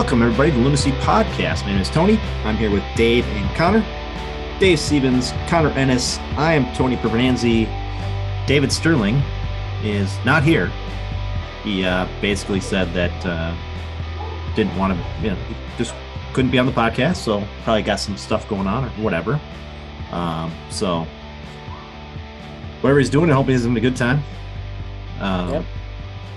Welcome, everybody, to Lunacy Podcast. My name is Tony. I'm here with Dave and Connor. Dave Stevens, Connor Ennis. I am Tony Pervenanzi. David Sterling is not here. He uh, basically said that uh, didn't want to, you know, just couldn't be on the podcast, so probably got some stuff going on or whatever. Um, so, whatever he's doing, I hope he's having a good time. Um, Yep.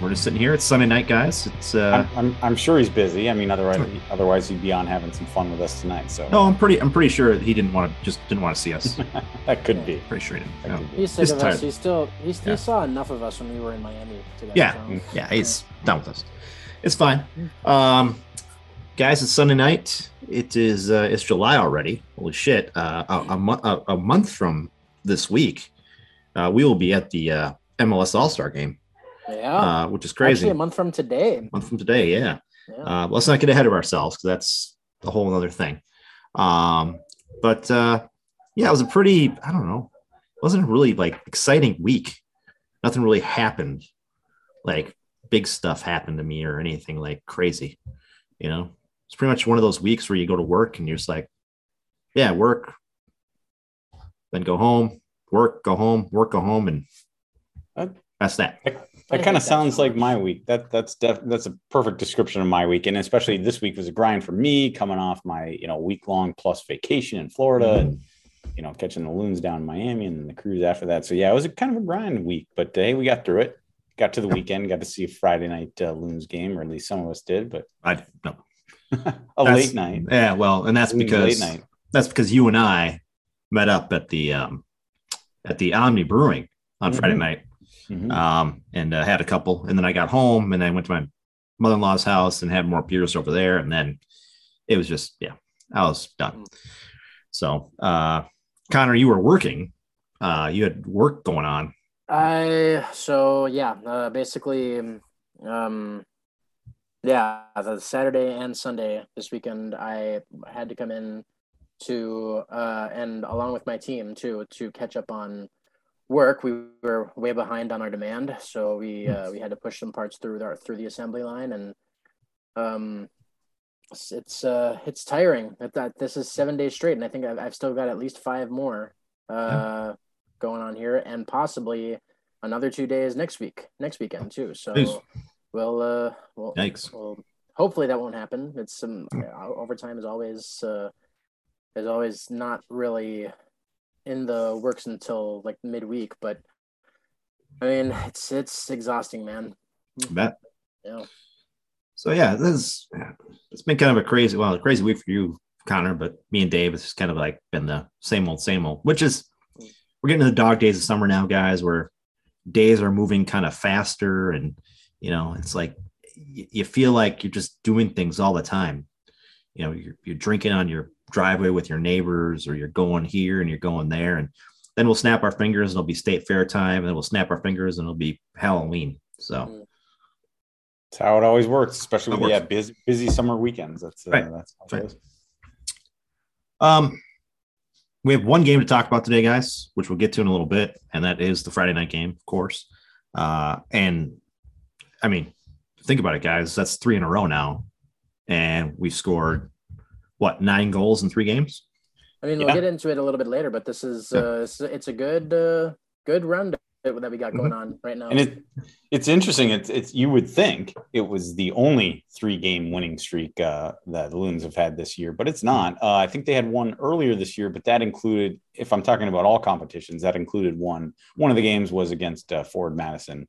We're just sitting here. It's Sunday night, guys. It's uh, I'm, I'm, I'm sure he's busy. I mean, otherwise, otherwise he'd be on having some fun with us tonight. So no, I'm pretty. I'm pretty sure he didn't want to. Just didn't want to see us. that could be. pretty sure he didn't. No. He's sick He's of tired. us. He's still he's, Yeah. he saw enough of us when we were in Miami together. Yeah, so- yeah, he's done with us. It's fine. Um, guys, it's Sunday night. It is. Uh, it's July already. Holy shit! Uh, a, a, mo- a, a month from this week, uh, we will be at the uh, MLS All Star Game, Yeah. uh, which is crazy. Actually, a month from today. month from today. Yeah. Yeah. Uh, let's not get ahead of ourselves because that's a whole other thing. Um, but uh, yeah, it was a pretty, I don't know, it wasn't a really like exciting week. Nothing really happened, like big stuff happened to me or anything like crazy. You know, it's pretty much one of those weeks where you go to work and you're just like, yeah, work, then go home, work, go home, work, go home, and that's that. I That kind of sounds like my week. That that's def, that's a perfect description of my week, and especially this week was a grind for me, coming off my you know week long plus vacation in Florida, and you know catching the loons down in Miami and the cruise after that. So yeah, it was a kind of a grind week, but hey, we got through it. Got to the weekend, got to see a Friday night uh, loons game, or at least some of us did, but I no. a That's- late night. Yeah, well, and that's Loons because late night. that's because you and I met up at the um, at the Omni Brewing on Mhm. Friday night, Mhm. um, and uh, had a couple, and then I got home and I went to my mother in law's house and had more beers over there, and then it was just yeah, I was done. So, uh, Connor, you were working. Uh, you had work going on. I so yeah, uh, basically, um, yeah, the Saturday and Sunday this weekend, I had to come in to uh, and along with my team too to catch up on work. We were way behind on our demand, so we uh, we had to push some parts through our through the assembly line, and um, it's it's, uh, it's tiring. That, that this is seven days straight, and I think I've, I've still got at least five more uh, going on here, and possibly another two days next week, next weekend too. So Jeez. we'll uh, we'll, Yikes. well, hopefully that won't happen. It's some uh, overtime is always uh, is always not really in the works until like midweek, but I mean it's it's exhausting, man. Bet. Yeah. So yeah, this is, it's been kind of a crazy, well, a crazy week for you, Connor, but me and Dave, it's just kind of like been the same old, same old, which is we're getting to the dog days of summer now, guys, where days are moving kind of faster and you know, it's like you feel like you're just doing things all the time. You know, you're, you're drinking on your driveway with your neighbors, or you're going here and you're going there, and then we'll snap our fingers and it'll be state fair time, and then we'll snap our fingers and it'll be Halloween. So That's how it always works, especially That with yeah, busy, busy summer weekends. That's uh, Right. that's how it Right. goes. Um, we have one game to talk about today, guys, which we'll get to in a little bit, and that is the Friday night game, of course. Uh, and I mean, think about it, guys. That's three in a row now, and we've scored what nine goals in three games. I mean, Yeah. we'll get into it a little bit later, but this is Yeah. uh, it's, it's a good uh, good run that that we got Mm-hmm. going on right now. And it it's interesting. It's it's you would think it was the only three game winning streak uh, that the Loons have had this year, but it's not. Uh, I think they had one earlier this year, but that included, if I'm talking about all competitions, that included one. One of the games was against uh, Forward Madison.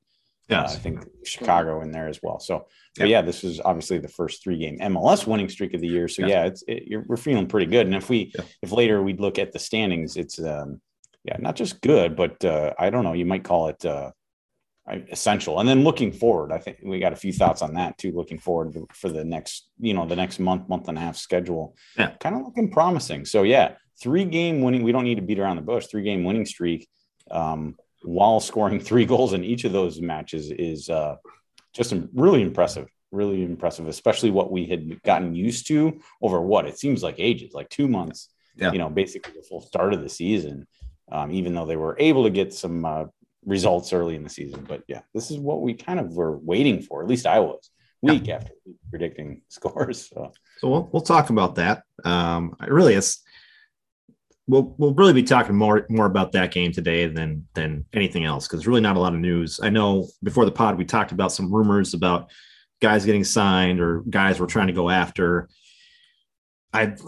Yes. I think Chicago in there as well. So, but yeah, this is obviously the first three game MLS winning streak of the year. So Yeah. yeah, it's it, you're, we're feeling pretty good. And if we Yeah. if later we'd look at the standings, it's um yeah not just good, but uh, I don't know, you might call it uh, essential. And then looking forward, I think we got a few thoughts on that too. Looking forward for the next you know the next month month and a half schedule, Yeah. kind of looking promising. So yeah, three game winning. We don't need to beat around the bush. Three game winning streak. Um, while scoring three goals in each of those matches is uh, just really impressive. Really impressive, especially what we had gotten used to over what it seems like ages, like two months. Yeah. You know, basically the full start of the season. Um, even though they were able to get some uh, results early in the season, but yeah, this is what we kind of were waiting for. At least I was week after week predicting scores. So, so we'll we'll talk about that. Um, really, it's we'll we'll really be talking more more about that game today than than anything else because really not a lot of news. I know before the pod we talked about some rumors about guys getting signed or guys we're trying to go after. I'd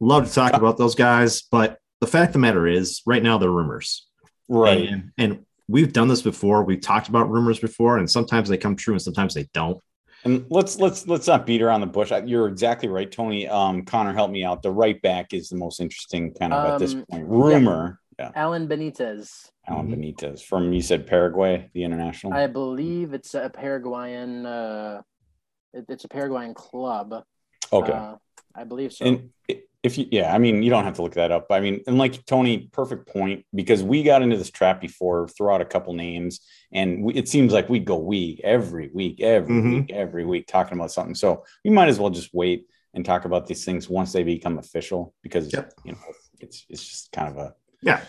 love to talk about those guys, but the fact of the matter is, right now they're rumors, right? And, and we've done this before. We've talked about rumors before, and sometimes they come true and sometimes they don't. And let's let's let's not beat around the bush. You're exactly right, Tony. Um, Connor, help me out. The right back is the most interesting kind of um, at this um, point. Rumor. Yeah. yeah. Alan Benitez. Alan mm-hmm. Benitez from you said Paraguay, the international. I believe it's a Paraguayan. Uh, it, it's a Paraguayan club. Okay. Uh, I believe so. And if you, yeah, I mean, you don't have to look that up. I mean, and like Tony, perfect point because we got into this trap before, throw out a couple names, and we, it seems like we go week every week, every mm-hmm. week, every week talking about something. So we might as well just wait and talk about these things once they become official because yep. you know it's it's just kind of a yeah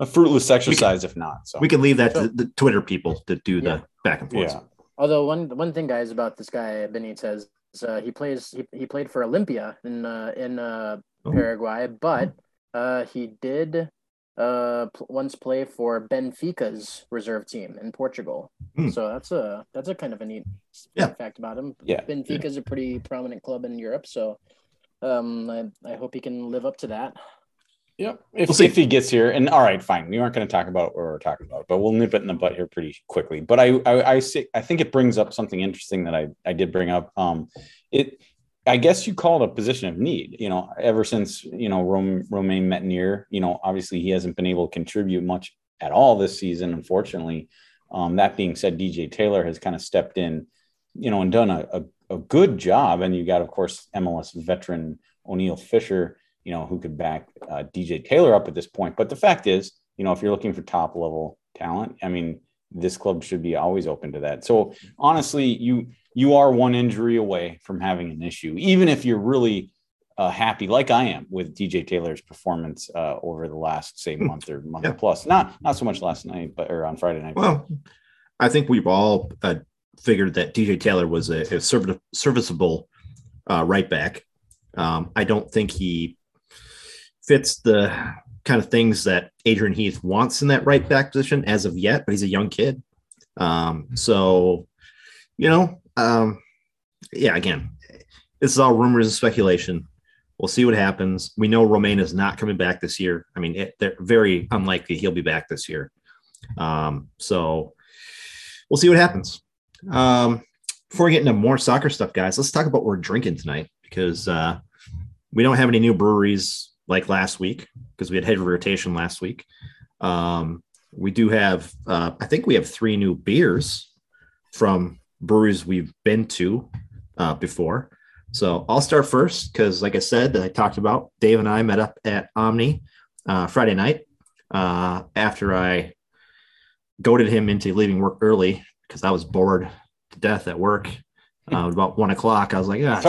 a fruitless exercise can, if not. So we can leave that so, to the Twitter people to do yeah. the back and forth. Yeah. Although one one thing, guys, about this guy Benitez uh, he plays he, he played for Olimpia in uh, in uh, oh. Paraguay, but uh, he did uh, pl- once play for Benfica's reserve team in Portugal. Mm. So that's a that's a kind of a neat yeah. fact about him. Yeah, Benfica's yeah. a pretty prominent club in Europe, so um, I, I hope he can live up to that. Yep. If, we'll see if he gets here, and all right, fine. We aren't going to talk about what we're talking about, but we'll nip it in the butt here pretty quickly. But I, I, I see. I think it brings up something interesting that I, I did bring up. Um, it, I guess you call it a position of need. You know, ever since you know Rome, Romain Métanire, you know, obviously he hasn't been able to contribute much at all this season, unfortunately. Um, that being said, DJ Taylor has kind of stepped in, you know, and done a, a, a good job. And you got, of course, MLS veteran Oniel Fisher you know, who could back uh, DJ Taylor up at this point. But the fact is, you know, if you're looking for top level talent, I mean, this club should be always open to that. So honestly, you you are one injury away from having an issue, even if you're really uh, happy, like I am, with DJ Taylor's performance uh, over the last say hmm. month or month yeah. plus. Not not so much last night, but or on Friday night. Well, I think we've all uh, figured that DJ Taylor was a, a serviceable uh, right back. Um, I don't think he fits the kind of things that Adrian Heath wants in that right back position as of yet, but he's a young kid. Um, so, you know, um, yeah, again, this is all rumors and speculation. We'll see what happens. We know Romain is not coming back this year. I mean, it, they're very unlikely he'll be back this year. Um, so we'll see what happens. Um, before we get into more soccer stuff, guys, let's talk about what we're drinking tonight because uh, we don't have any new breweries like last week because we had heavy rotation last week. Um, we do have, uh, I think we have three new beers from breweries we've been to uh, before. So I'll start first because, like I said, that I talked about Dave and I met up at Omni uh, Friday night uh, after I goaded him into leaving work early because I was bored to death at work. Uh, about one o'clock, I was like, "Yeah,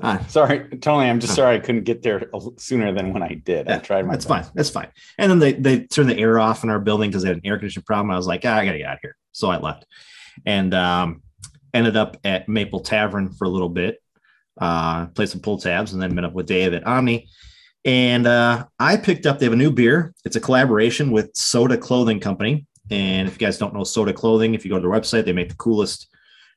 uh, sorry, Tony. I'm just sorry I couldn't get there sooner than when I did. Yeah, I tried my That's best. fine. That's fine. And then they, they turned the air off in our building because they had an air conditioning problem. I was like, ah, I gotta get out of here. So I left and um, ended up at Maple Tavern for a little bit, uh, played some pull tabs, and then met up with Dave at Omni. And uh, I picked up, they have a new beer. It's a collaboration with Sota Clothing Company. And if you guys don't know Sota Clothing, if you go to their website, they make the coolest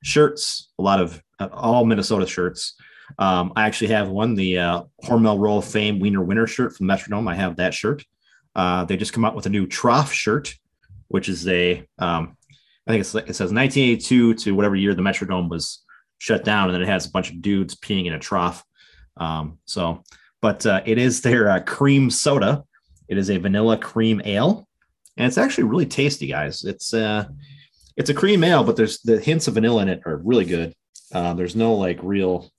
shirts, a lot of uh, all Minnesota shirts. Um, I actually have one, the uh, Hormel Roll of Fame Wiener Winner shirt from Metrodome. I have that shirt. Uh, they just come out with a new trough shirt, which is a, um, I think it's, it says 1982 to whatever year the Metrodome was shut down, and then it has a bunch of dudes peeing in a trough. Um, so, but uh, it is their uh, cream soda. It is a vanilla cream ale, and it's actually really tasty, guys. It's uh, it's a cream ale, but there's the hints of vanilla in it are really good. Uh, there's no like real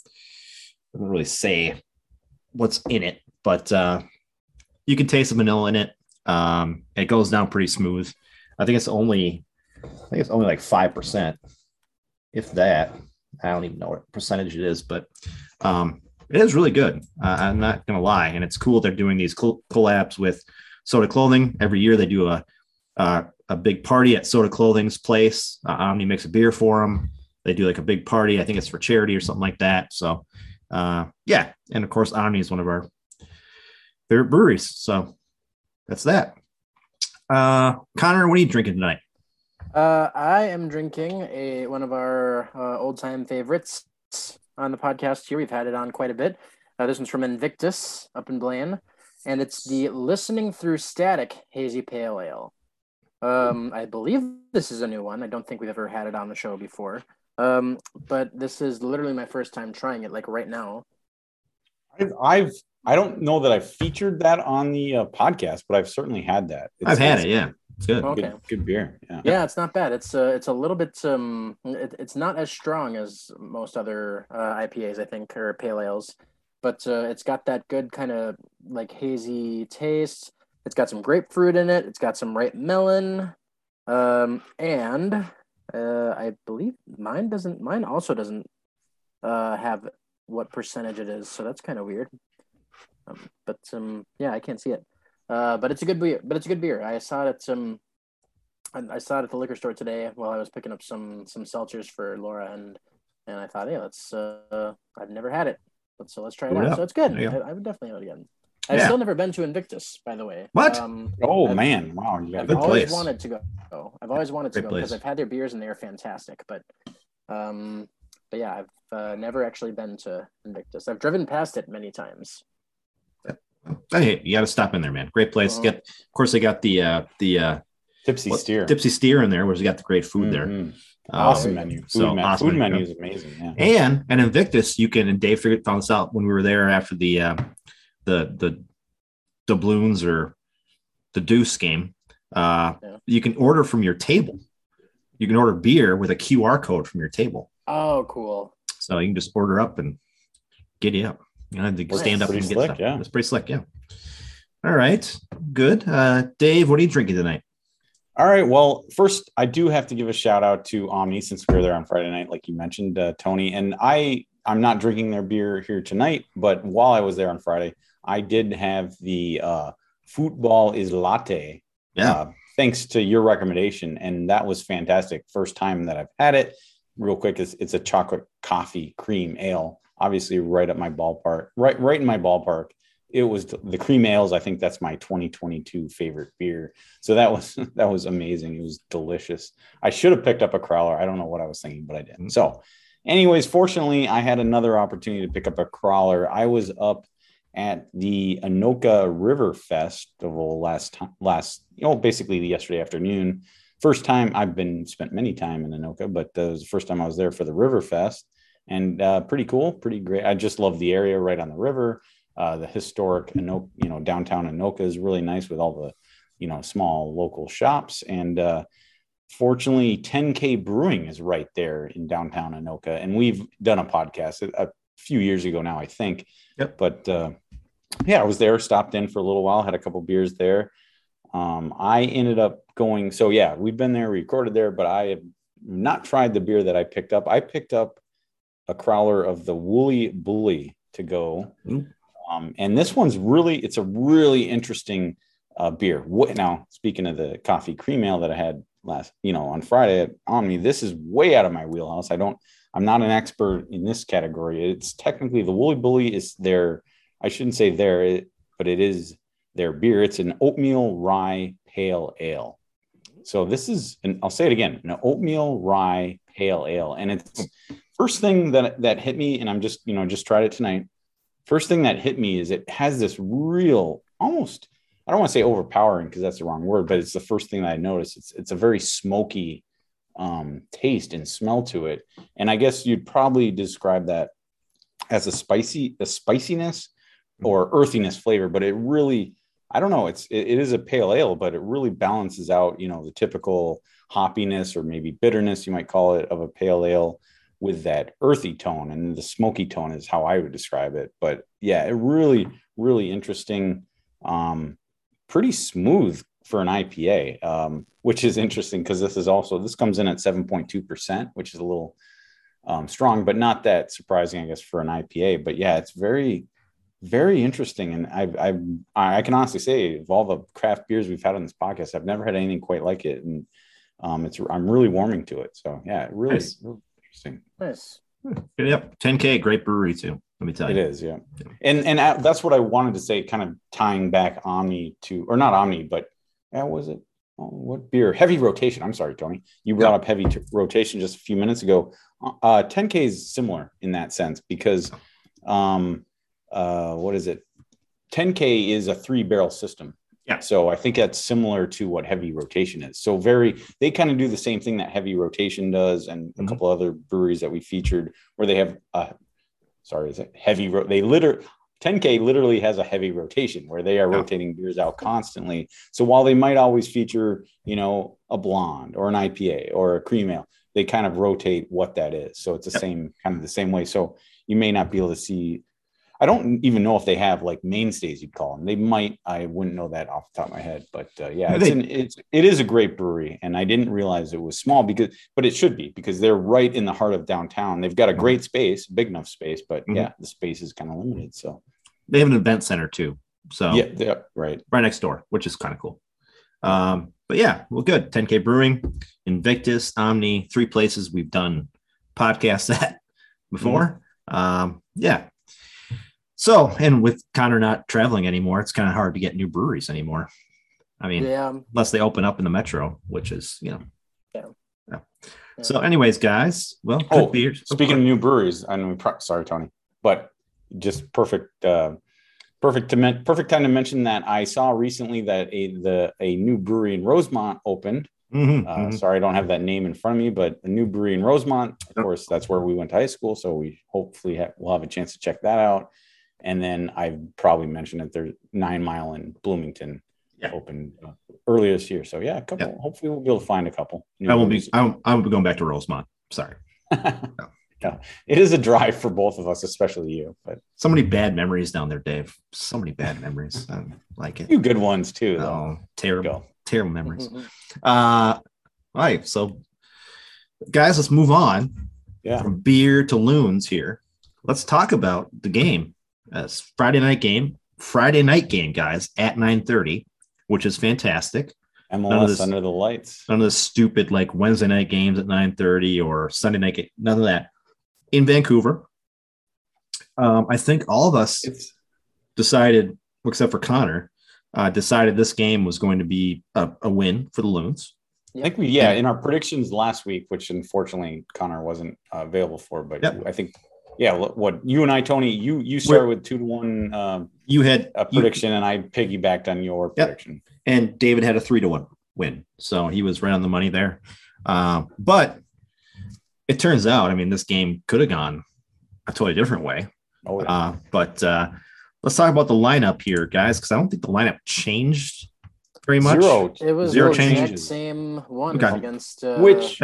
doesn't really say what's in it, but uh, you can taste the vanilla in it. Um, it goes down pretty smooth. I think it's only, I think it's only like five percent, if that. I don't even know what percentage it is, but um, it is really good. Uh, I'm not gonna lie, and it's cool. They're doing these collabs with Sota Clothing every year. They do a a, a big party at Sota Clothing's place. Uh, Omni makes a beer for them. they do like a big party. I think it's for charity or something like that. So uh, yeah, and of course Omni is one of our favorite breweries. So that's that. Uh, Connor, what are you drinking tonight? Uh, I am drinking a one of our uh, old time favorites on the podcast here. We've had it on quite a bit. Uh, this one's from Invictus up in Blaine, and it's the Listening Through Static Hazy Pale Ale. Um, I believe this is a new one. I don't think we've ever had it on the show before. Um, but this is literally my first time trying it, like right now. I've, I've I don't know that I've featured that on the uh, podcast, but I've certainly had that. It's, I've had it. Yeah, it's good. Okay, good, good, beer. Yeah, yeah, it's not bad. It's uh, it's a little bit um, it, it's not as strong as most other uh, IPAs, I think, or pale ales, but uh, it's got that good kind of like hazy taste. It's got some grapefruit in it. It's got some ripe melon, um, and uh, I believe mine doesn't. Mine also doesn't uh, have what percentage it is, so that's kind of weird. Um, but um, yeah, I can't see it. Uh, but it's a good beer. But it's a good beer. I saw it at some. I saw it at the liquor store today while I was picking up some some seltzers for Laura, and and I thought, hey, let's. Uh, I've never had it, but so let's try it out. So it's good. I, I, would definitely have it again. I've yeah. still never been to Invictus, by the way. What? Um, oh I've, man, wow! You got I've always place. wanted to go. I've always wanted to Great go because I've had their beers and they're fantastic. But, um, but yeah, I've uh, never actually been to Invictus. I've driven past it many times. Hey, you got to stop in there, man. Great place. Uh-huh. Get, of course, they got the uh, the uh, Tipsy what, Steer, Tipsy Steer in there, where they got the great food mm-hmm. there. Awesome um, menu. Food, so awesome food menu is amazing. Yeah. And and Invictus, you can and Dave figured found this out when we were there after the uh, the the doubloons or the deuce game. Uh, yeah. You can order from your table. You can order beer with a QR code from your table. Oh, cool! So you can just order up and get you up. You know, to stand up and get slick, stuff. Yeah, it's pretty slick. Yeah. All right, good. Uh, Dave, what are you drinking tonight? All right. Well, first, I do have to give a shout out to Omni since we were there on Friday night, like you mentioned, uh, Tony. And I, I'm not drinking their beer here tonight, but while I was there on Friday, I did have the uh, football is latte. Yeah. Uh, thanks to your recommendation, and that was fantastic. First time that I've had it. Real quick, it's, it's a chocolate coffee cream ale. Obviously, right at my ballpark, right right in my ballpark. It was the cream ales. I think that's my 2022 favorite beer. So that was that was amazing. It was delicious. I should have picked up a crowler. I don't know what I was thinking, but I didn't. So, anyways, fortunately, I had another opportunity to pick up a crawler. I was up at the Anoka River Festival last time, last, you know, basically yesterday afternoon. First time I've been spent many time in Anoka, but uh, it was the first time I was there for the River Fest and uh, pretty cool, pretty great. I just love the area right on the river. Uh, the historic Anoka, you know, downtown Anoka is really nice with all the, you know, small local shops. And uh, fortunately, 10K Brewing is right there in downtown Anoka. And we've done a podcast a few years ago now, I think. Yep. But uh, yeah, I was there, stopped in for a little while, had a couple beers there. Um, I ended up going. So yeah, we've been there, recorded there, but I have not tried the beer that I picked up. I picked up a crowler of the Woolly Bully to go, um, and this one's really it's a really interesting uh, beer. What, now, speaking of the coffee cream ale that I had last, you know, on Friday at Omni, this is way out of my wheelhouse. I don't. I'm not an expert in this category. It's technically the Woolly Bully is their I shouldn't say there, but it is their beer. It's an oatmeal rye pale ale. So this is, and I'll say it again, an oatmeal rye pale ale. And it's first thing that that hit me, and I'm just, you know, just tried it tonight. First thing that hit me is it has this real, almost, I don't want to say overpowering because that's the wrong word, but it's the first thing that I noticed. It's it's a very smoky um, taste and smell to it. And I guess you'd probably describe that as a spicy, a spiciness or earthiness flavor, but it really, I don't know, it's it, it is a pale ale, but it really balances out, you know, the typical hoppiness or maybe bitterness, you might call it, of a pale ale with that earthy tone. And the smoky tone is how I would describe it. But yeah, it really, really interesting. Um, pretty smooth for an IPA, um, which is interesting because this is also this comes in at 7.2%, which is a little um, strong, but not that surprising, I guess, for an IPA. But yeah, it's very very interesting. And I've, I've, I can honestly say, of all the craft beers we've had on this podcast, I've never had anything quite like it. And um, it's, I'm really warming to it. So yeah, really, nice. really Interesting. Nice. Yep, 10K, great brewery too. Let me tell you. it is. yeah. And and uh, that's what I wanted to say, kind of tying back Omni to, or not Omni, but yeah, was it? Oh, what beer? Heavy rotation. I'm sorry, Tony. You brought up heavy t- rotation just a few minutes ago. Uh, 10K is similar in that sense because, um, uh, what is it? 10K is a three barrel system. Yeah. So I think that's similar to what heavy rotation is. So very, they kind of do the same thing that heavy rotation does, and a Mhm. couple other breweries that we featured where they have a sorry, is it heavy? Ro- they liter 10K literally has a heavy rotation where they are Yeah. rotating beers out constantly. So while they might always feature, you know, a blonde or an IPA or a cream ale, they kind of rotate what that is. So it's the Yep. same kind of the same way. So you may not be able to see. I don't even know if they have like mainstays you'd call them. They might. I wouldn't know that off the top of my head, but uh, yeah, it's an, it's it is a great brewery, and I didn't realize it was small because, but it should be because they're right in the heart of downtown. They've got a great space, big enough space, but Mhm. yeah, the space is kind of limited. So They have an event center too. So yeah, yeah, right. right next door, which is kind of cool. Um, but yeah, well, good. 10K Brewing, Invictus, Omni, three places we've done podcasts at before. Um, yeah. So, and with Connor not traveling anymore, it's kind of hard to get new breweries anymore. I mean, Yeah. unless they open up in the metro, which is, you know. Yeah. Yeah. Yeah. So, anyways, guys, well, good Oh, beers. Speaking of new breweries, I know. pro- Sorry, Tony, but just perfect. Uh, perfect to men- perfect time to mention that I saw recently that a the a new brewery in Rosemount opened. Mhm, Uh, mhm. Sorry, I don't have that name in front of me, but a new brewery in Rosemount. Of Yep. course, that's where we went to high school, so we hopefully ha- we'll have a chance to check that out. And then I've probably mentioned that there's Nine Mile in Bloomington Yeah. opened uh, earlier this year. So yeah, a couple. Hopefully, we'll be able to find a couple. I won't be. I won't, I won't be going back to Rosemount. Sorry. yeah, it is a drive for both of us, especially you. But So many bad memories down there, Dave. So many bad memories. I like it. few good ones too, though. Oh, terrible, Go. terrible memories. Mhm. Uh, all right. So, guys, let's move on Yeah. from beer to loons here. Let's talk about the game. Uh, Friday night game. Friday night game, guys, at 9:30, which is fantastic. of MLS this- under the lights. None of the stupid like Wednesday night games at 9:30 or Sunday night. Game, none of that. In Vancouver, um, I think all of us It's decided, except for Connor, uh, decided this game was going to be a, a win for the Loons. I think we yeah in our predictions last week, which unfortunately Connor wasn't uh, available for, but Yep. I think yeah, what- what you and I, Tony, you you started with two to one um, You had a you- prediction, and I piggybacked on your Yep. prediction. and David had a three to one win, so he was right on the money there. Um, but it turns out, I mean, this game could have gone a totally different way. Oh, yeah. Uh, but uh, let's talk about the lineup here, guys, because I don't think the lineup changed very much. zero. It was Zero the changes. same one Okay. against uh, Which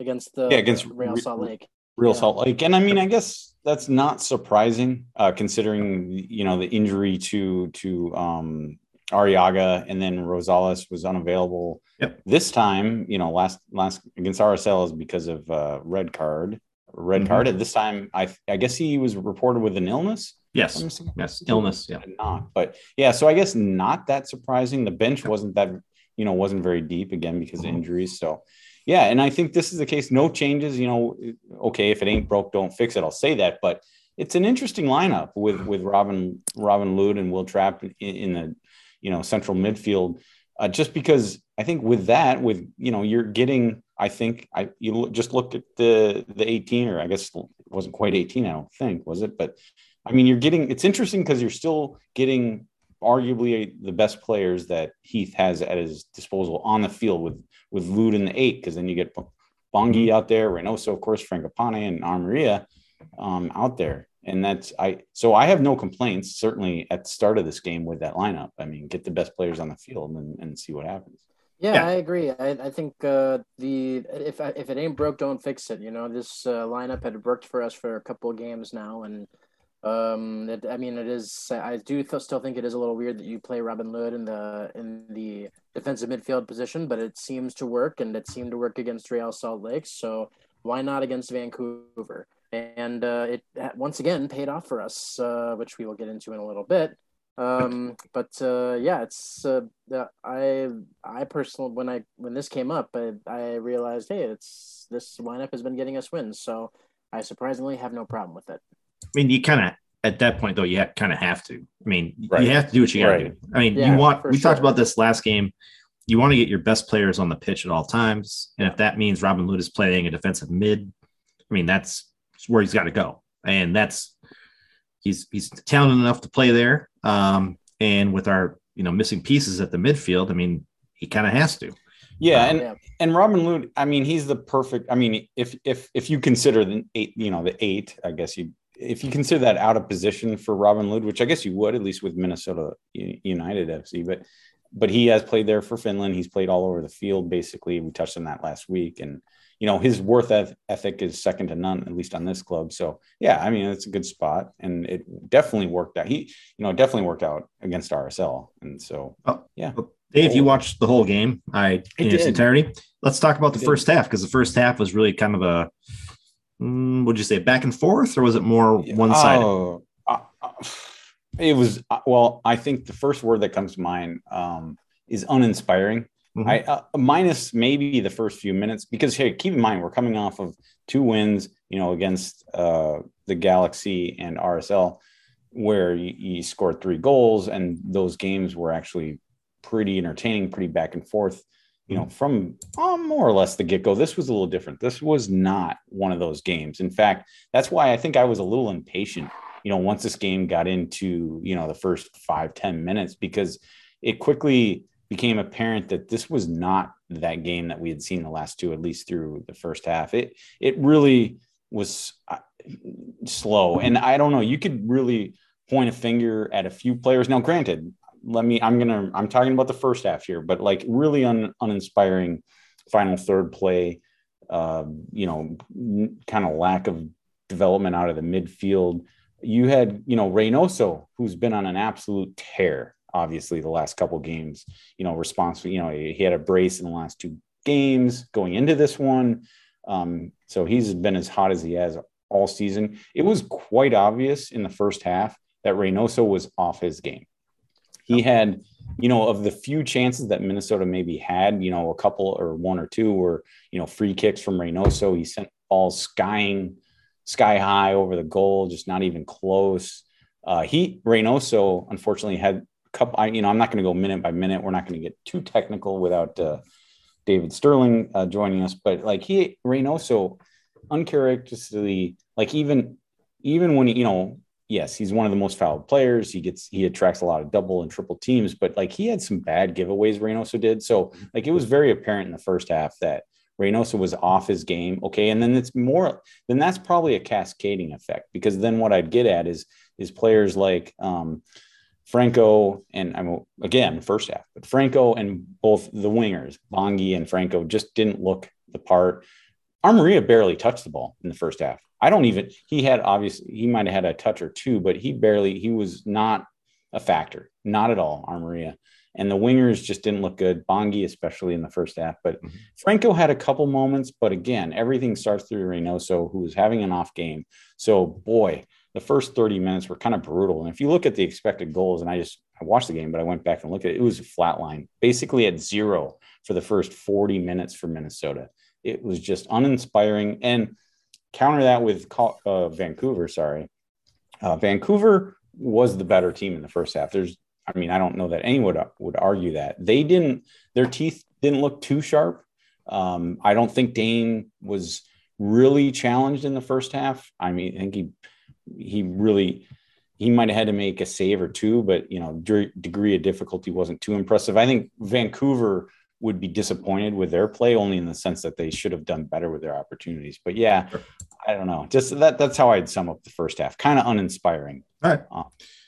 against the Yeah, against Real Salt Lake. Real Yeah. Salt Lake, and I mean, I guess that's not surprising, uh, considering you know the injury to to um, Arriaga, and then Rosales was unavailable. Yep. This time, you know, last last against RSL is because of uh, red card, red Mhm. card. At this time, I I guess he was reported with an illness. Yes, yes, illness. Yeah, not, but yeah. So I guess not that surprising. The bench wasn't that you know wasn't very deep again because of Mhm. injuries. So yeah, and I think this is the case. No changes. You know, okay, if it ain't broke, don't fix it. I'll say that, but it's an interesting lineup with with Robin Robin Lod and Wil Trapp in, in the you know central midfield. Uh, just because I think with that, with you know, you're getting. I think I you just looked at the the 18, or I guess it wasn't quite 18. I don't think was it, but I mean, you're getting. It's interesting because you're still getting arguably the best players that Heath has at his disposal on the field with with Lod in the eight, because then you get Bongi out there, Reynoso, of course, Fragapane and Amarilla um, out there. And that's I so I have no complaints, certainly at the start of this game with that lineup. I mean, get the best players on the field and, and see what happens. Yeah, Yeah. I agree. I, I think uh, the if if it ain't broke, don't fix it. You know, this uh, lineup had worked for us for a couple of games now, and um, it, I mean, it is. I do th- still think it is a little weird that you play Robin Lod in the in the defensive midfield position, but it seems to work, and it seemed to work against Real Salt Lake. So why not against Vancouver? And uh, it once again paid off for us, uh, which we will get into in a little bit. Um, but uh, yeah, it's uh, I I personally when I when this came up, I, I realized hey, it's this lineup has been getting us wins, so I surprisingly have no problem with it. I mean, you kind of at that point though, you kind of have to. I mean, right. you have to do what you got to right. do. I mean, yeah, you want. We sure. talked about this last game. You want to get your best players on the pitch at all times, and if that means Robin Lod is playing a defensive mid, I mean that's where he's got to go, and that's he's he's talented enough to play there. Um, and with our you know missing pieces at the midfield, I mean, he kind of has to. Yeah, um, and yeah. and Robin Lod, I mean, he's the perfect. I mean, if if if you consider the eight, you know, the eight, I guess you if you consider that out of position for Robin Lod, which I guess you would, at least with Minnesota United FC, but but he has played there for Finland. He's played all over the field. Basically, we touched on that last week, and you know his worth ethic is second to none, at least on this club. So yeah, I mean it's a good spot, and it definitely worked out. He, you know, definitely worked out against RSL, and so oh, yeah. Dave, you watched the whole game, I in its entirety. Let's talk about the first half because the first half was really kind of a, would you say, back and forth, or was it more one sided? Oh, uh, uh, it was uh, well. I think the first word that comes to mind um, is uninspiring. Mm-hmm. I uh, minus maybe the first few minutes because hey, keep in mind we're coming off of two wins, you know, against uh, the Galaxy and RSL, where you, you, scored three goals, and those games were actually pretty entertaining, pretty back and forth. You know, from uh, more or less the get go, this was a little different. This was not one of those games. In fact, that's why I think I was a little impatient. You know, once this game got into you know the first five ten minutes because it quickly became apparent that this was not that game that we had seen the last two, at least through the first half. It it really was uh, slow, and I don't know. You could really point a finger at a few players. Now, granted, let me. I'm gonna. I'm talking about the first half here, but like really un, uninspiring final third play. Uh, you know, kind of lack of development out of the midfield. You had, you know, Reynoso, who's been on an absolute tear obviously the last couple games, you know, responsible, you know, he had a brace in the last two games going into this one. Um, so he's been as hot as he has all season. It was quite obvious in the first half that Reynoso was off his game. He had, you know, of the few chances that Minnesota maybe had, you know, a couple or one or two were, you know, free kicks from Reynoso. He sent balls skying sky high over the goal, just not even close. Uh, he Reynoso unfortunately had a couple, I, you know, I'm not going to go minute by minute. We're not going to get too technical without uh, David Sterling uh, joining us, but like he Reynoso, uncharacteristically, like even even when he, you know, yes, he's one of the most fouled players. He gets he attracts a lot of double and triple teams, but like he had some bad giveaways. Reynoso did so. Like it was very apparent in the first half that Reynoso was off his game. Okay, and then it's more. Then that's probably a cascading effect because then what I'd get at is is players like. Um, Franco and I'm again first half, but Franco and both the wingers, Bongi and Franco, just didn't look the part. Amarilla barely touched the ball in the first half. I don't even. He had obviously he might have had a touch or two, but he barely. He was not a factor, not at all. Amarilla and the wingers just didn't look good. Bongi, especially in the first half, but mm-hmm. Franco had a couple moments. But again, everything starts through Reynoso, who was having an off game. So boy, the first 30 minutes were kind of brutal. And if you look at the expected goals, and I just I watched the game, but I went back and looked at it, it was a flat line, basically at zero for the first 40 minutes for Minnesota. It was just uninspiring. And counter that with uh, Vancouver, sorry. Uh, Vancouver was the better team in the first half. There's, I mean, I don't know that anyone would, would argue that. They didn't, their teeth didn't look too sharp. Um, I don't think Dayne was really challenged in the first half. I mean, I think he he really he might have had to make a save or two, but you know, degree of difficulty wasn't too impressive. I think Vancouver would be disappointed with their play only in the sense that they should have done better with their opportunities. But yeah, I don't know. Just that that's how I'd sum up the first half. Kind of uninspiring. All right. Uh,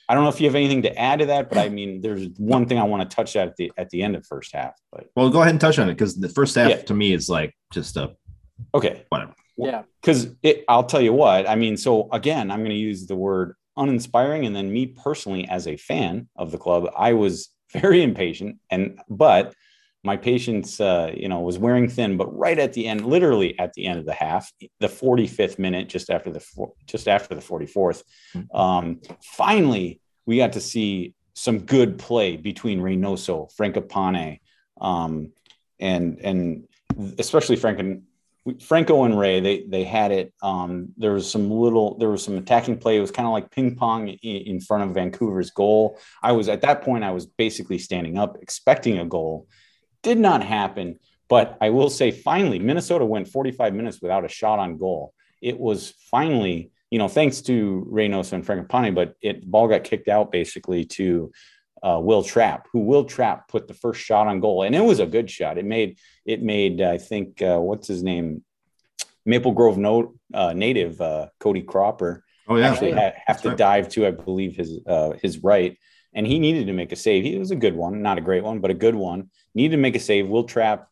I don't know if you have anything to add to that, but I mean, there's one thing I want to touch at the at the end of first half. But well, go ahead and touch on it because the first half yeah. to me is like just a okay, whatever. Yeah. Because I'll tell you what, I mean, so again, I'm going to use the word uninspiring. And then me personally, as a fan of the club, I was very impatient. And, but my patience, uh, you know, was wearing thin. But right at the end, literally at the end of the half, the 45th minute, just after the, just after the 44th, mm-hmm. um, finally, we got to see some good play between Reynoso, Fragapane, um, and and especially Frank and Franco and Ray, they they had it. Um, there was some little, there was some attacking play. It was kind of like ping pong in, in, front of Vancouver's goal. I was at that point, I was basically standing up, expecting a goal. Did not happen, but I will say, finally, Minnesota went 45 minutes without a shot on goal. It was finally, you know, thanks to Reynoso and Fragapane, but it ball got kicked out basically to uh, Wil Trapp, who Wil Trapp put the first shot on goal, and it was a good shot. It made it made I think uh, what's his name, Maple Grove no, uh, native uh, Cody Cropper. Oh yeah, actually yeah. have, to right. dive to I believe his uh, his right, and he needed to make a save. He was a good one, not a great one, but a good one. Needed to make a save. Wil Trapp,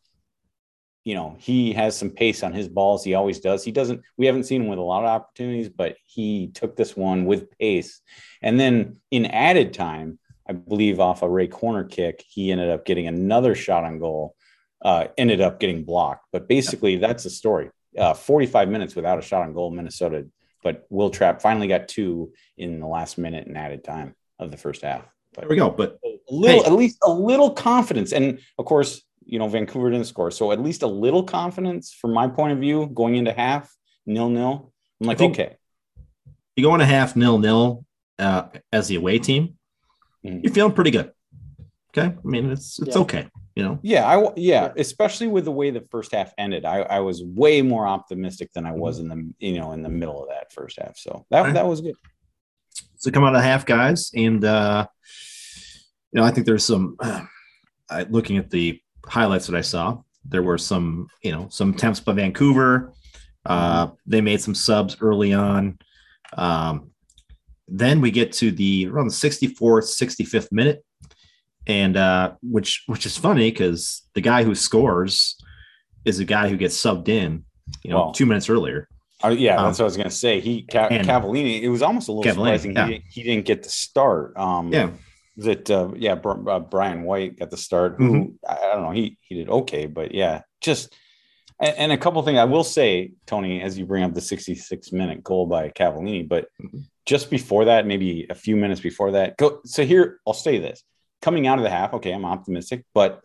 You know, he has some pace on his balls. He always does. He doesn't, we haven't seen him with a lot of opportunities, but he took this one with pace. And then in added time, I believe off a Ray corner kick, he ended up getting another shot on goal, uh, ended up getting blocked. But basically, that's the story. Uh, 45 minutes without a shot on goal, Minnesota. But Wil Trapp finally got two in the last minute and added time of the first half. There we go. But a little, hey. at least a little confidence. And of course, you know, Vancouver didn't score. So at least a little confidence from my point of view going into half, nil nil. I'm like, okay. You go into half nil nil uh, as the away team mm-hmm. you're feeling pretty good. Okay, I mean it's it's yeah. okay. You know. Yeah, I yeah, especially with the way the first half ended, I, I was way more optimistic than I was mm-hmm. in the you know in the middle of that first half. So that right. that was good. So come out of half, guys, and uh, you know I think there's some uh, looking at the highlights that I saw. There were some you know some attempts by Vancouver. Uh, they made some subs early on. Um, then we get to the around the 64th, 65th minute, and uh, which which is funny because the guy who scores is a guy who gets subbed in, you know, well, two minutes earlier. Uh, yeah, um, that's what I was going to say. He Ca- Cavallini. It was almost a little Cavallini, surprising yeah. he, didn't, he didn't get the start. Um, yeah, that uh, yeah, uh, Brian White got the start. Who mm-hmm. I, I don't know, he he did okay, but yeah, just and, and a couple things I will say, Tony, as you bring up the 66 minute goal by Cavallini, but mm-hmm just before that, maybe a few minutes before that, go. So here, I'll say this: coming out of the half, okay, I'm optimistic, but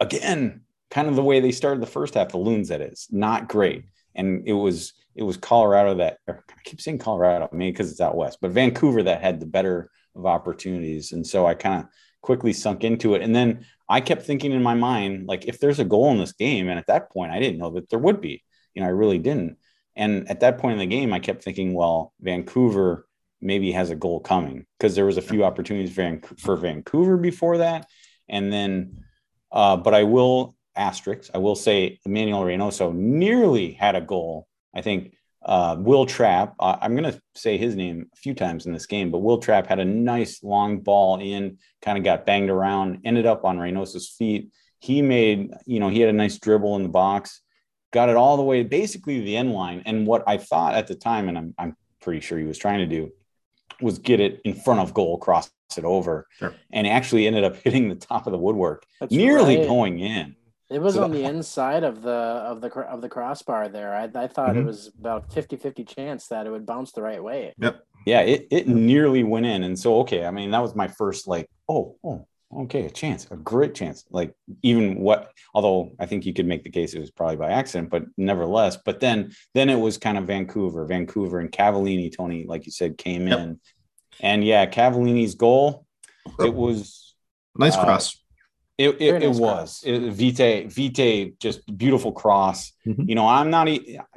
again, kind of the way they started the first half, the loons that is not great, and it was it was Colorado that I keep saying Colorado, maybe because it's out west, but Vancouver that had the better of opportunities, and so I kind of quickly sunk into it, and then I kept thinking in my mind, like if there's a goal in this game, and at that point, I didn't know that there would be, you know, I really didn't. And at that point in the game, I kept thinking, well, Vancouver maybe has a goal coming because there was a few opportunities for Vancouver before that. And then, uh, but I will asterisk, I will say Emanuel Reynoso nearly had a goal. I think uh, Wil Trapp, uh, I'm going to say his name a few times in this game, but Wil Trapp had a nice long ball in, kind of got banged around, ended up on Reynoso's feet. He made, you know, he had a nice dribble in the box got it all the way basically to the end line. And what I thought at the time, and I'm, I'm pretty sure he was trying to do, was get it in front of goal, cross it over, sure. and actually ended up hitting the top of the woodwork, That's nearly right. going in. It was so on that, the inside of the of the of the crossbar there. I, I thought mm-hmm. it was about 50-50 chance that it would bounce the right way. Yep. Yeah, it, it nearly went in. And so okay, I mean that was my first like, oh, oh, okay, a chance, a great chance. Like even what, although I think you could make the case it was probably by accident, but nevertheless. But then, then it was kind of Vancouver, Vancouver, and Cavallini. Tony, like you said, came yep. in, and yeah, Cavallini's goal. It was nice uh, cross. It, it, nice it was it, Vite Vite just beautiful cross. Mm-hmm. You know, I'm not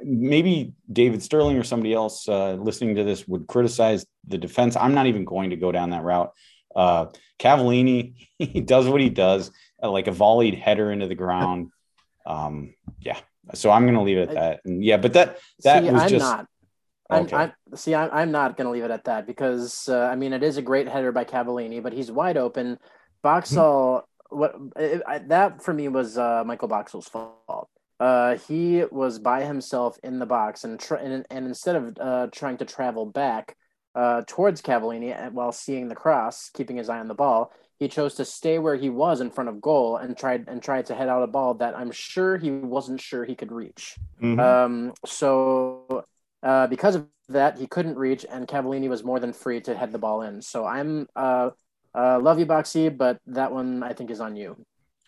maybe David Sterling or somebody else uh, listening to this would criticize the defense. I'm not even going to go down that route. Uh, Cavallini, he does what he does, uh, like a volleyed header into the ground. Um, yeah. So I'm going to leave it at that. And yeah, but that that see, was I'm just. Not. I'm, okay. I'm see. I'm, I'm not going to leave it at that because uh, I mean it is a great header by Cavallini, but he's wide open. Boxall. What it, I, that for me was uh, Michael Boxall's fault. Uh, he was by himself in the box and tr- and, and instead of uh, trying to travel back, uh, towards Cavallini while seeing the cross, keeping his eye on the ball. He chose to stay where he was in front of goal and tried and tried to head out a ball that I'm sure he wasn't sure he could reach. Mm-hmm. Um, so uh, because of that, he couldn't reach, and Cavallini was more than free to head the ball in. So I'm uh, uh, love you, Boxy, but that one I think is on you.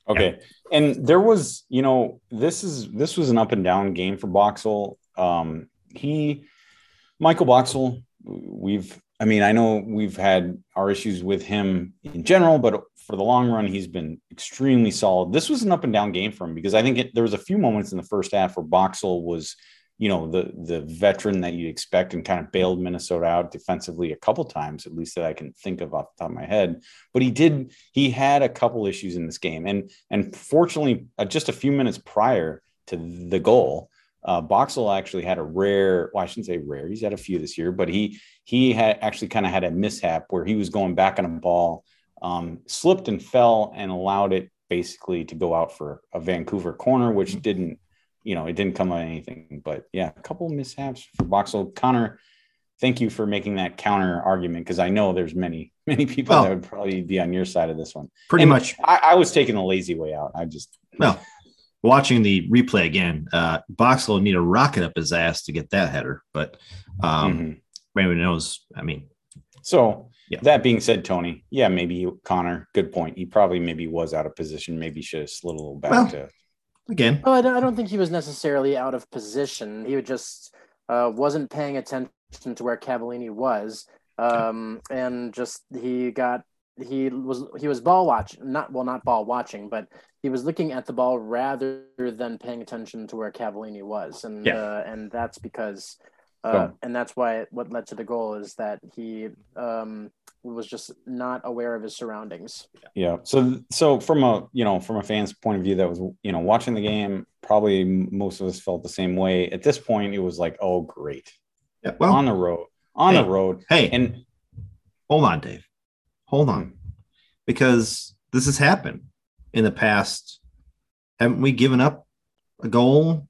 Okay. Yeah. And there was, you know, this is this was an up and down game for Boxall. Um, he Michael Boxall, we've I mean, I know we've had our issues with him in general, but for the long run, he's been extremely solid. This was an up and down game for him because I think it, there was a few moments in the first half where Boxall was you know the the veteran that you expect and kind of bailed Minnesota out defensively a couple times at least that I can think of off the top of my head but he did he had a couple issues in this game and and fortunately uh, just a few minutes prior to the goal uh, Boxall actually had a rare well I shouldn't say rare he's had a few this year but he he had actually kind of had a mishap where he was going back on a ball um, slipped and fell and allowed it basically to go out for a Vancouver corner which mm-hmm. didn't you know, it didn't come out anything. But yeah, a couple mishaps for Boxall. Connor, thank you for making that counter argument because I know there's many, many people well, that would probably be on your side of this one. Pretty and much. I, I, was taking the lazy way out. I just well, watching the replay again, uh Boxall need a rocket up his ass to get that header, but um mm-hmm. knows. I mean, so yeah. That being said, Tony, yeah, maybe Connor, good point. He probably maybe was out of position. Maybe should have slid a little back well, to again. Oh, I don't think he was necessarily out of position. He just uh, wasn't paying attention to where Cavallini was, um, and just he got he was he was ball watch not well not ball watching, but he was looking at the ball rather than paying attention to where Cavallini was, and yeah. uh, and that's because. Uh, and that's why what led to the goal is that he um, was just not aware of his surroundings. Yeah. So so from a you know from a fan's point of view, that was you know watching the game, probably most of us felt the same way. At this point, it was like, oh great, yeah, well, on the road, on hey, the road. Hey, and hold on, Dave, hold on, because this has happened in the past. Haven't we given up a goal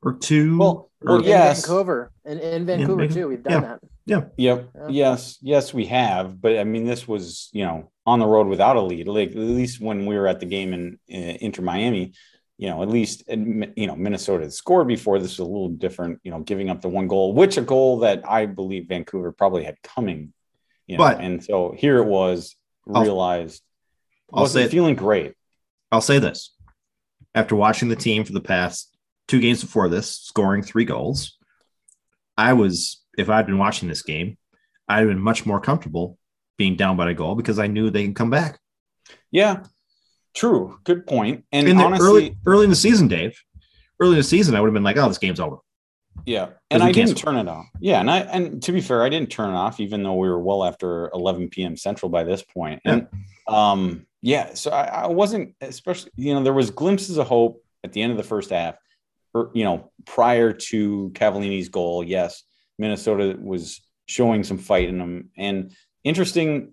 or two? Well, well, yes. Vancouver and in, in Vancouver in, too. We've done yeah. that. Yeah. Yep. Yeah. Yes. Yes, we have. But I mean, this was, you know, on the road without a lead. Like at least when we were at the game in, in Inter Miami, you know, at least you know Minnesota had scored before. This was a little different. You know, giving up the one goal, which a goal that I believe Vancouver probably had coming. You know, but and so here it was realized. I'll, wasn't say, feeling great. I'll say this: after watching the team for the past two games before this, scoring three goals, I was if I'd been watching this game, I'd have been much more comfortable being down by a goal because I knew they can come back. Yeah, true. Good point. And in honestly, early early in the season, Dave, early in the season, I would have been like, "Oh, this game's over." Yeah, and I didn't turn it off. Yeah, and I and to be fair, I didn't turn it off, even though we were well after 11 p.m. Central by this point. And yeah. um, yeah, so I, I wasn't especially. You know, there was glimpses of hope at the end of the first half, you know, prior to Cavallini's goal. Yes, Minnesota was showing some fight in them. And interesting,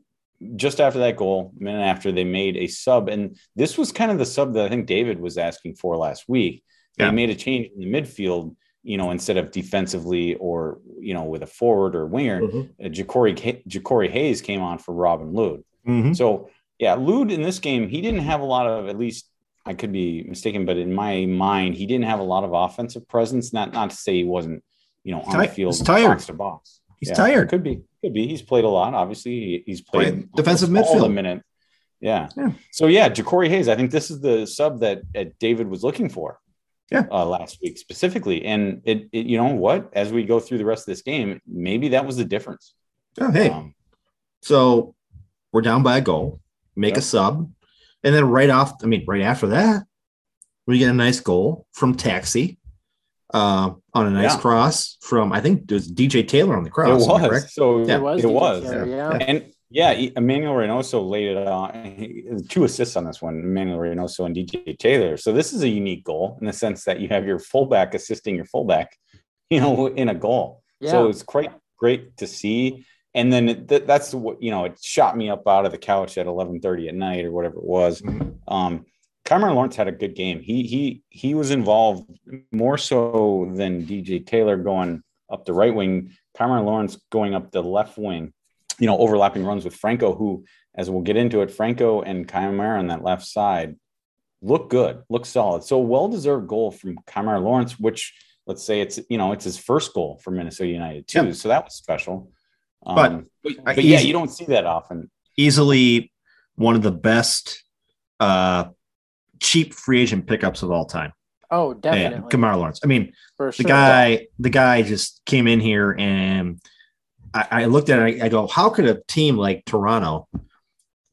just after that goal, a minute after they made a sub, and this was kind of the sub that I think David was asking for last week. They made a change in the midfield, you know, instead of defensively or you know with a forward or winger, mm-hmm. uh, Jacori Jacori Hayes came on for Robin Lod. Mm-hmm. So yeah, Lod in this game he didn't have a lot of at least I could be mistaken, but in my mind he didn't have a lot of offensive presence. Not not to say he wasn't you know, on the field, he's tired. box to box. He's yeah, tired. Could be, could be. He's played a lot. Obviously, he's played defensive midfield a minute. Yeah. yeah. So yeah, Jacori Hayes. I think this is the sub that uh, David was looking for. Yeah. Uh, last week specifically, and it, it, you know what? As we go through the rest of this game, maybe that was the difference. Oh, hey. Um, so we're down by a goal. Make a sub, and then right off. I mean, right after that, we get a nice goal from Taxi uh, on a nice yeah. cross from I think it was DJ Taylor on the cross. It was so yeah. it was. It was. yeah. And yeah, Emanuel Reynoso laid it on two assists on this one, Emanuel Reynoso and DJ Taylor. So this is a unique goal in the sense that you have your fullback assisting your fullback, you know, in a goal. Yeah. So it's quite great to see. And then th- that's what you know. It shot me up out of the couch at eleven thirty at night or whatever it was. Mm-hmm. Um, Kemar Lawrence had a good game. He he he was involved more so than DJ Taylor going up the right wing. Kemar Lawrence going up the left wing, you know, overlapping runs with Franco, who, as we'll get into it, Franco and Kemar on that left side look good, look solid. So well deserved goal from Kemar Lawrence, which let's say it's you know it's his first goal for Minnesota United too. Yep. So that was special. Um, but, but, but yeah, you don't see that often. easily one of the best uh, cheap free agent pickups of all time. Oh, Yeah, definitely. Kemar Lawrence. I mean, For the sure. guy, the guy just came in here, and I, I looked at it. I go, how could a team like Toronto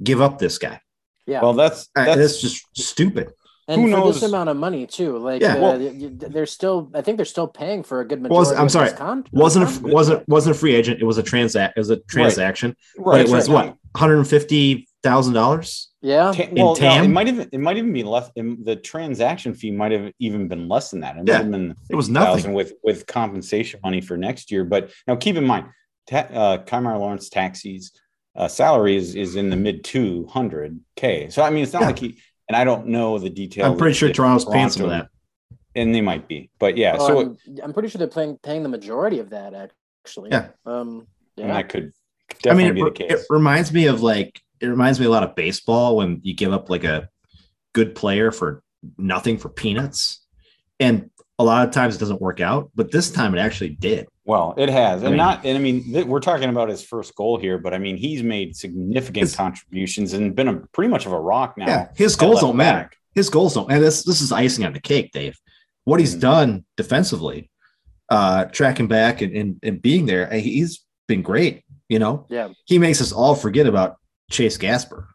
give up this guy? Yeah. Well, that's Uh, that's That's just stupid. And who for knows- this amount of money too, like Yeah. uh, Well- y- y- they're still. I think they're still paying for a good majority. Was- I'm of sorry, his con- wasn't a, wasn't wasn't a free agent. It was a transact. It was a transaction, but right. it was right. what 150 thousand dollars. Yeah. Ta- well, no, it might even it might even be less. it- The transaction fee might have even been less than that. It Yeah, might have been It was nothing. with with compensation money for next year. But now keep in mind, ta- uh, Kemar Lawrence taxis uh, salary is is in the mid two hundred k. So I mean, it's not Yeah. like he. And I don't know the details. I'm pretty sure Toronto's paying some of that. and they might be. But yeah, Oh, so I'm, I'm pretty sure they're paying paying the majority of that actually. Yeah. Um. and that could I definitely mean, be it, the it reminds me of like it reminds me a lot of baseball when you give up like a good player for nothing for peanuts, and a lot of times it doesn't work out. But this time it actually did. Well, it has, and mean- not, and I mean, th- we're talking about his first goal here, but I mean, he's made significant contributions and been a pretty much of a rock now. Yeah, his goals don't matter. back. His goals don't, and this this is icing on the cake, Dave. What he's Mhm. done defensively, uh, tracking back and, and and being there, he's been great. You know, Yeah. he makes us all forget about Chase Gasper.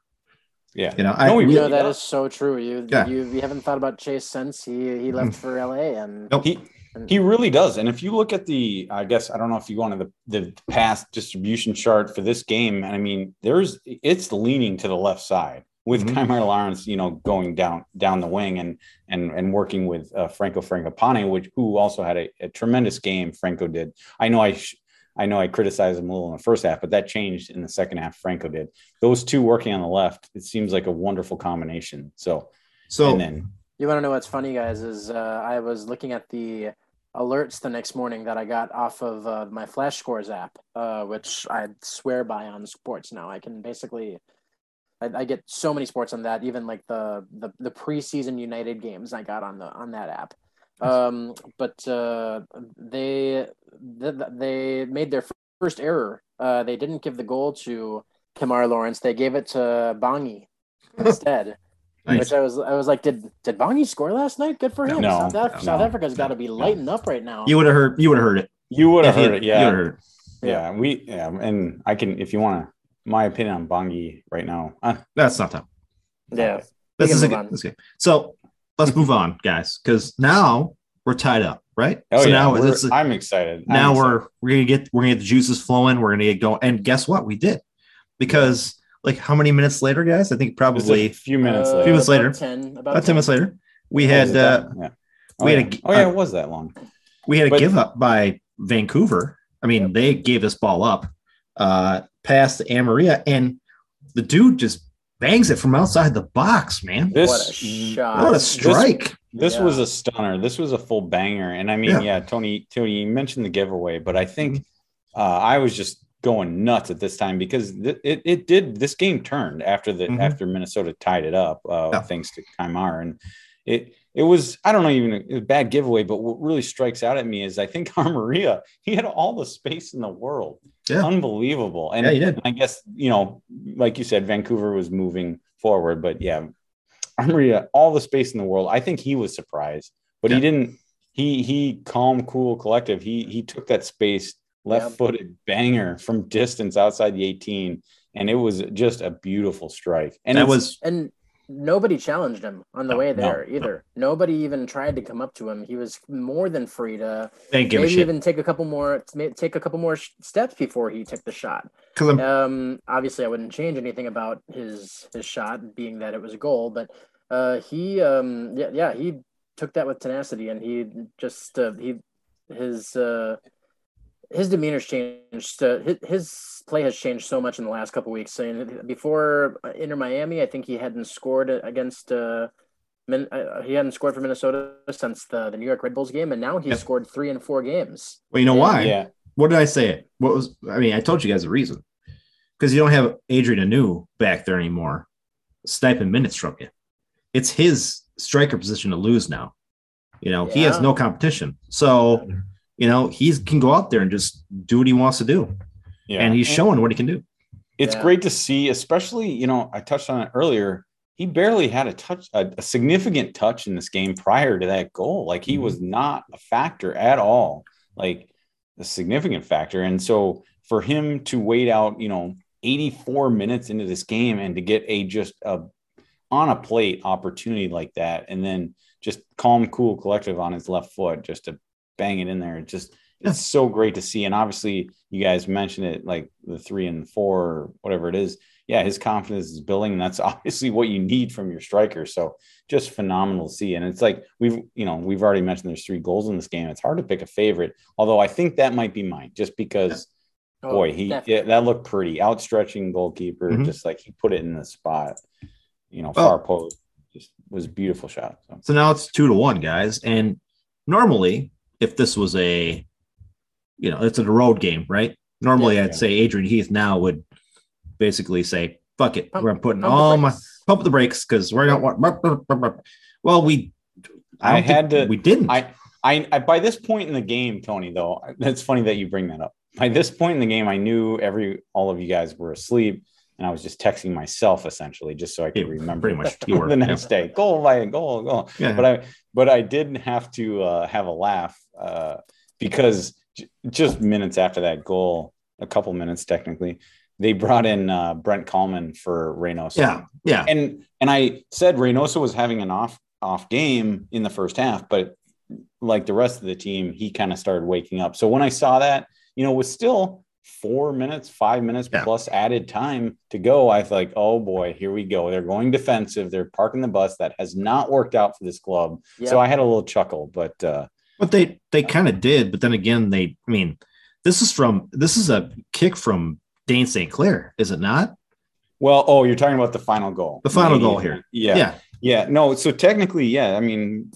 Yeah, You know, I No, he You know that does. is so true. You Yeah. you you haven't thought about Chase since he he left for LA and Nope. he he really does. And if you look at the, I guess I don't know if you go into the the past distribution chart for this game, and I mean, there's it's leaning to the left side with. Kemar Lawrence, you know, going down down the wing and and and working with uh, Franco Fragapane, which who also had a, a tremendous game. Franco did. I know I. Sh- I know I criticized him a little in the first half, but that changed in the second half. Franco did. Those two working on the left, it seems like a wonderful combination. So, So and then You want to know what's funny, guys? Is uh, I was looking at the alerts the next morning that I got off of uh, my Flash Scores app, uh, which I swear by on sports now. I can basically, I, I get so many sports on that. Even like the the the preseason United games I got on the on that app. Um, but uh, they they made their first error. Uh, they didn't give the goal to Kemar Lawrence. They gave it to Bongi instead. Nice. Which I was, I was like, did did Bongi score last night? Good for him. No, South, Af- no, South no, Africa's got to be no. lighting up right now. you would have heard. You would have heard it. you would have heard it. Yeah. heard it. Yeah, we yeah, and I can if you want to my opinion on Bongi right now. Uh, That's not time. yeah, This is a move good. This is good. So let's move on, guys, because now we're tied up, right? oh so yeah, now we're- it's a- I'm excited. I'm now excited. we're we're gonna get we're gonna get the juices flowing. We're gonna get going. And guess what? We did because like how many minutes later, guys? I think probably a few minutes Uh, later. few minutes later, about later. ten, about, about ten minutes later. We Oh, had uh, yeah. Oh, we yeah. had a- oh yeah, uh, it was that long. we had a But- give up by Vancouver. I mean, Yep. they gave this ball up, uh, past to Amarilla, and the dude just bangs it from outside the box, man. This what a shot! What a strike! This Yeah. was a stunner. This was a full banger. And I mean, Yeah. yeah, Tony, Tony, you mentioned the giveaway, but I think Mm-hmm. uh, I was just going nuts at this time because th- it, it did this game turned after the Mhm. after Minnesota tied it up, uh, Yeah. thanks to Kemar. And it it was, I don't know, even a, a bad giveaway, but what really strikes out at me is I think Amarilla, he had all the space in the world. Yeah. Unbelievable. And Yeah, he did. I guess, you know, like you said, Vancouver was moving forward, but yeah, Amarilla, uh, all the space in the world. I think he was surprised, but he didn't. He he calm, cool, collective. He he took that space, left footed banger from distance outside the 18, and it was just a beautiful strike. And that was and nobody challenged him on the No, way there no. either. Nobody even tried to come up to him. He was more than free to they didn't give a maybe even take a couple more take a couple more steps before he took the shot. Um, obviously, I wouldn't change anything about his his shot, being that it was a goal. But uh, he, um, yeah, yeah, he took that with tenacity, and he just uh, he his uh, his demeanor's changed. Uh, his, his play has changed so much in the last couple weeks. And before uh, Inter Miami, I think he hadn't scored against. Uh, Min, uh, he hadn't scored for Minnesota since the, the New York Red Bulls game, and now he's Yep. scored three and four games. well, you know Yeah. why? yeah, What did I say? What was I mean? I told you guys the reason because you don't have Adrien Hunou back there anymore, sniping minutes from you. It's his striker position to lose now. You know he has no competition, so you know he can go out there and just do what he wants to do, yeah. and he's showing what he can do. it's Yeah. great to see, especially, you know, I touched on it earlier. He barely had a touch, a, a significant touch in this game prior to that goal. Like he Mhm. was not a factor at all, like a significant factor. And so for him to wait out, you know, 84 minutes into this game and to get a just a on a plate opportunity like that, and then just calm, cool, collective on his left foot, just to bang it in there. It just it's so great to see. And obviously, you guys mentioned it like the three and four, or whatever it is. Yeah, his confidence is building. And that's obviously what you need from your striker. So just phenomenal to see. And it's like we've, you know, we've already mentioned there's three goals in this game. It's hard to pick a favorite, although I think that might be mine just because Oh, boy, he yeah, that looked pretty outstretching goalkeeper, Mhm. just like he put it in the spot, you know, Well- far post. Just was a beautiful shot. So. So now it's two to one, guys. And normally, if this was a, you know, it's a road game, right? Normally, Yeah. I'd say Adrian Heath now would basically say, "Fuck it, Pump- we're putting pump all my pump the brakes because we're not want." Well, we, I don't think had to- we didn't. I, I, I, by this point in the game, Tony, though, that's funny that you bring that up. By this point in the game, I knew every all of you guys were asleep, and I was just texting myself essentially, just so I could Yeah, remember pretty much you were, the next day. Goal by goal, goal. yeah. But I, but I did have to uh, have a laugh uh, because j- just minutes after that goal, a couple minutes technically, they brought in uh, Brent Kallman for Reynoso yeah, yeah, and and I said Reynoso was having an off off game in the first half, but like the rest of the team, he kind of started waking up. So when I saw that, you know, with still four minutes, five minutes Yeah. plus added time to go, I was like, oh boy, here we go. They're going defensive. They're parking the bus. That has not worked out for this club. Yep. So I had a little chuckle, but uh, but they they kind of did. But then again, they. I mean, this is from this is a kick from Dayne St. Clair, is it not? well, oh, you're talking about the final goal. The final Maybe. goal here. Yeah. yeah. Yeah, no. So technically, yeah. I mean,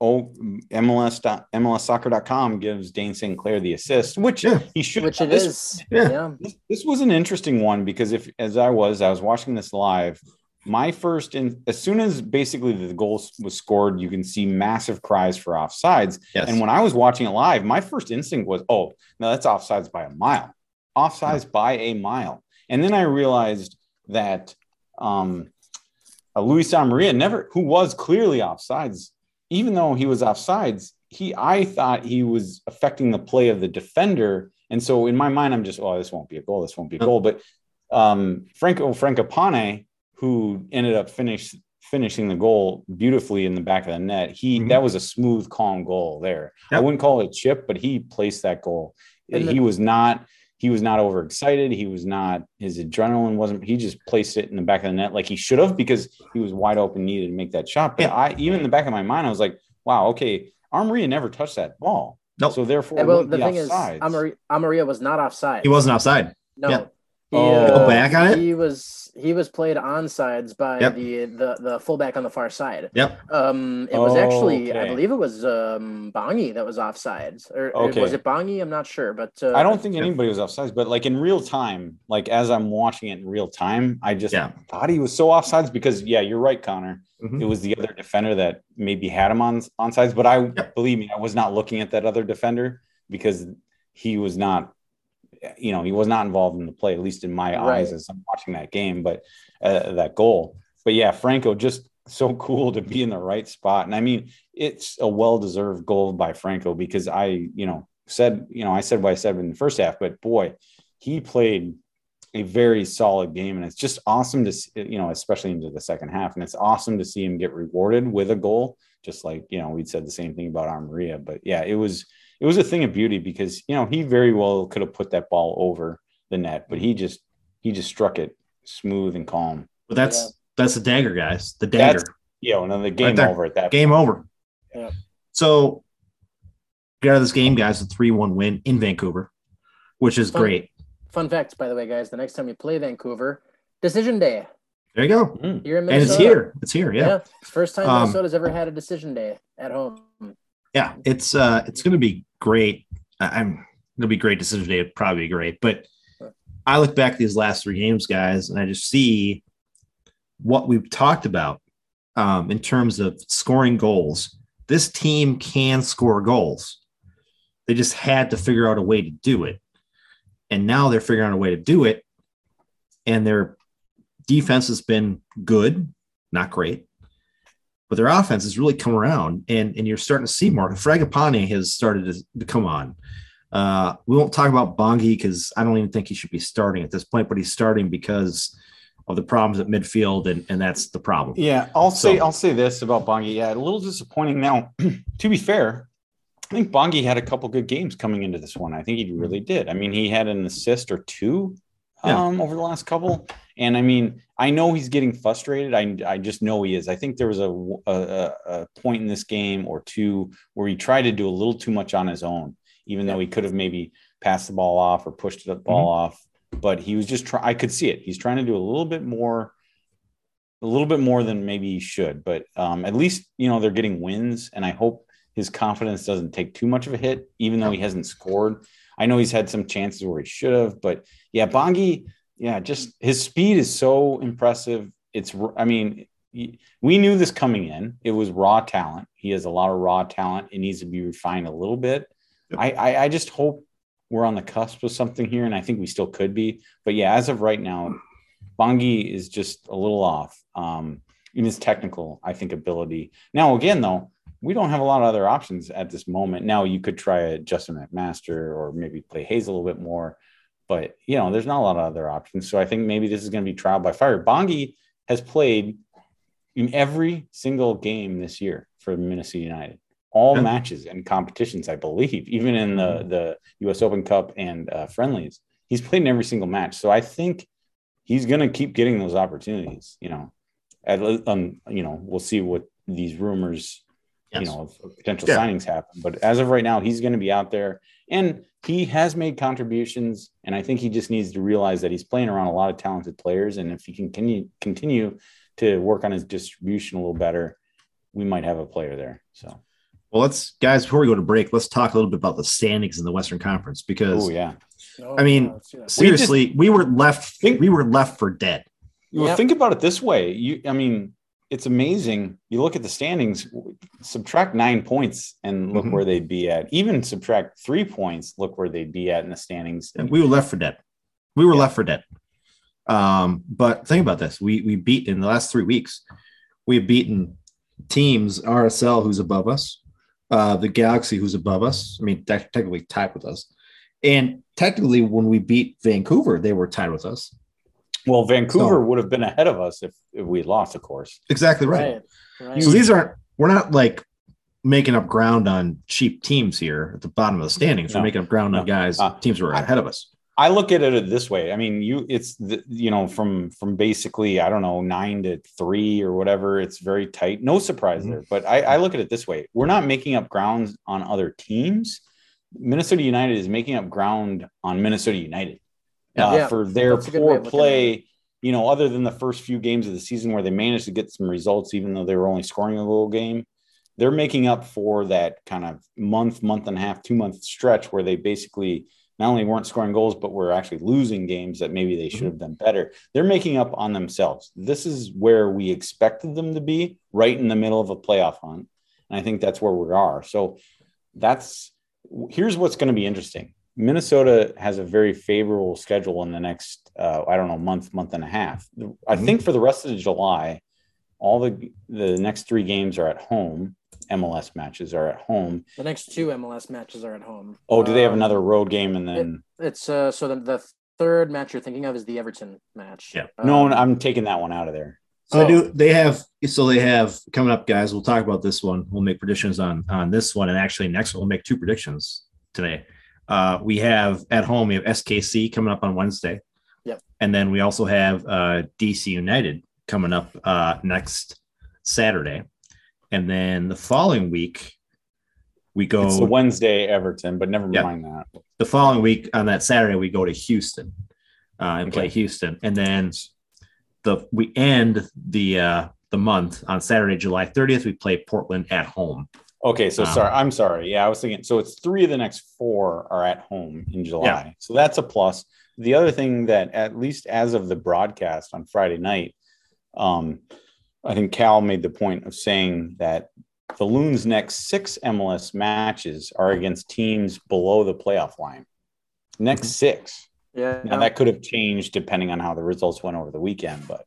oh, MLS dot, MLSsoccer.com gives Dayne St. Clair the assist, which Yeah. he should. which it this, is. yeah. Yeah. This, this was an interesting one because if, as I was, I was watching this live. My first, in as soon as basically the goal was scored, you can see massive cries for offsides. Yes. And when I was watching it live, my first instinct was, oh, no, that's offsides by a mile. Offsides by a mile. And then I realized that um, uh, Luis Amarilla never, who was clearly offsides, even though he was offsides, he I thought he was affecting the play of the defender. And so in my mind, I'm just, oh, this won't be a goal. This won't be a goal. But um, Franco Fragapane, who ended up finish, finishing the goal beautifully in the back of the net, he Mhm. that was a smooth, calm goal there. I wouldn't call it a chip, but he placed that goal. And the- he was not he was not overexcited. He was not his adrenaline wasn't. He just placed it in the back of the net like he should have because he was wide open, needed to make that shot. But Yeah. I even in the back of my mind, I was like, wow, okay, Amarilla never touched that ball. Nope. So therefore, Yeah, well, the be thing is, offsides. Amarilla, Amarilla was not offside. He wasn't offside. No. Yeah. He, Oh. uh, Go back on it? He was he was played on sides by Yep. the, the the fullback on the far side. Yep. Um, it was actually, I believe it was um Bongi that was offsides, or or Okay. was it Bongi? I'm not sure, but uh, I don't think anybody was offsides, but like in real time, like as I'm watching it in real time, I just Yeah. thought he was so offsides because yeah, you're right, Connor. Mhm. It was the other defender that maybe had him on on sides, but I Yep. believe me, I was not looking at that other defender because he was not, you know, he was not involved in the play, at least in my Right. eyes as I'm watching that game. But uh, that goal, but yeah, Franco just so cool to be in the right spot, and I mean, it's a well-deserved goal by Franco because I, you know, said, you know, I said what I said in the first half, but boy, he played a very solid game, and it's just awesome to see, you know, especially into the second half, and it's awesome to see him get rewarded with a goal, just like you know we'd said the same thing about Amarilla, but yeah, it was it was a thing of beauty because you know he very well could have put that ball over the net, but he just he just struck it smooth and calm. But that's Yeah. that's the dagger, guys. The dagger. That's you know, and then the game there. over at that. Game over. Yeah. So get out of this game, guys. A three-one win in Vancouver, which is Fun. great. Fun fact, by the way, guys, the next time you play Vancouver, decision day There you go. Mm. here in And it's here. It's here. Yeah. It's first time Um, Minnesota's ever had a decision day at home. yeah it's uh it's gonna be great i'm gonna be great decision day probably be great but i look back these last three games guys and i just see what we've talked about um in terms of scoring goals. This team can score goals. They just had to figure out a way to do it. And now they're figuring out a way to do it and their defense has been good, not great, but their offense has really come around, and and you're starting to see more. Fragapane has started to, to come on. Uh, we won't talk about Bongi because I don't even think he should be starting at this point, but he's starting because of the problems at midfield, and, and that's the problem. Yeah, I'll say so, I'll say this about Bongi. Yeah, a little disappointing. Now, to be fair, I think Bongi had a couple good games coming into this one. I think he really did. I mean, he had an assist or two um, yeah. over the last couple, and I mean, I know he's getting frustrated. I I just know he is. I think there was a a, a point in this game or two where he tried to do a little too much on his own, even yeah. though he could have maybe passed the ball off or pushed the ball mm-hmm. off but he was just trying. I could see it. He's trying to do a little bit more, a little bit more than maybe he should. But um, at least you know they're getting wins, and I hope his confidence doesn't take too much of a hit, even though he hasn't scored. I know he's had some chances where he should have, but yeah, Bongi, yeah, just his speed is so impressive. It's, I mean, we knew this coming in. It was raw talent. He has a lot of raw talent. It needs to be refined a little bit. Yep. I, I, I just hope we're on the cusp of something here, and I think we still could be. But yeah, as of right now, Bongi is just a little off um, in his technical, I think, ability. Now, again, though, we don't have a lot of other options at this moment. Now, you could try a Justin McMaster or maybe play Hayes a little bit more, but you know, there's not a lot of other options. So I think maybe this is going to be trial by fire. Bongi has played in every single game this year for Minnesota United all yeah. matches and competitions, I believe, even in the mm-hmm. the U.S. Open Cup and uh, friendlies. He's played in every single match, so I think he's going to keep getting those opportunities. You know, at um, you know, we'll see what these rumors, yes. you know, of potential yeah. signings happen. But as of right now, he's going to be out there, and he has made contributions. And I think he just needs to realize that he's playing around a lot of talented players, and if he can continue continue to work on his distribution a little better, we might have a player there. So. Well, let's guys before we go to break, let's talk a little bit about the standings in the Western Conference because oh yeah, I mean seriously, we, just, we were left think, we were left for dead. Well, yep. think about it this way. You, I mean, it's amazing. You look at the standings, subtract nine points, and look mm-hmm. where they'd be at. Even subtract three points, look where they'd be at in the standings. And we were left for dead. We were yeah. left for dead. Um, but think about this: we we beat in the last three weeks. We've beaten teams RSL, who's above us uh, the Galaxy, who's above us. I mean, technically tied with us. And technically, when we beat Vancouver, they were tied with us. Well, Vancouver so, would have been ahead of us if, if we lost, of course. Exactly right. right, right. So these aren't, we're not like making up ground on cheap teams here at the bottom of the standings. No, we're making up ground no. on guys, uh, teams who are ahead of us. I look at it this way. I mean, you it's the, you know from from basically I don't know nine to three or whatever. It's very tight. No surprise mm-hmm. there. But I, I look at it this way: we're not making up ground on other teams. Minnesota United is making up ground on Minnesota United uh, yeah, for their poor play. You know, other than the first few games of the season where they managed to get some results, even though they were only scoring a little game, they're making up for that kind of month, month and a half, two month stretch where they basically not only weren't scoring goals, but were actually losing games that maybe they should have done better. They're making up on themselves. This is where we expected them to be, right in the middle of a playoff hunt. And I think that's where we are. So that's here's what's going to be interesting. Minnesota has a very favorable schedule in the next, uh, I don't know, month, month and a half. I mm-hmm. think for the rest of July, all the the next three games are at home. MLS matches are at home. The next two MLS matches are at home. Oh, do they have um, another road game and then it, it's uh so the, the third match you're thinking of is the Everton match. Yeah. Um, no, I'm taking that one out of there. So I do they have so they have coming up guys, we'll talk about this one. We'll make predictions on on this one and actually next one we'll make two predictions today. Uh we have at home we have SKC coming up on Wednesday. Yep. And then we also have uh DC United coming up uh next Saturday. And then the following week, we go. It's the Wednesday Everton, but never yeah, mind that. The following week on that Saturday, we go to Houston uh, and okay. play Houston, and then the we end the uh, the month on Saturday, July 30th. We play Portland at home. Okay, so um, sorry, I'm sorry. Yeah, I was thinking. So it's three of the next four are at home in July. Yeah. So that's a plus. The other thing that, at least as of the broadcast on Friday night, um, I think Cal made the point of saying that the Loons' next six MLS matches are against teams below the playoff line. Next mm-hmm. six. Yeah. Now that could have changed depending on how the results went over the weekend, but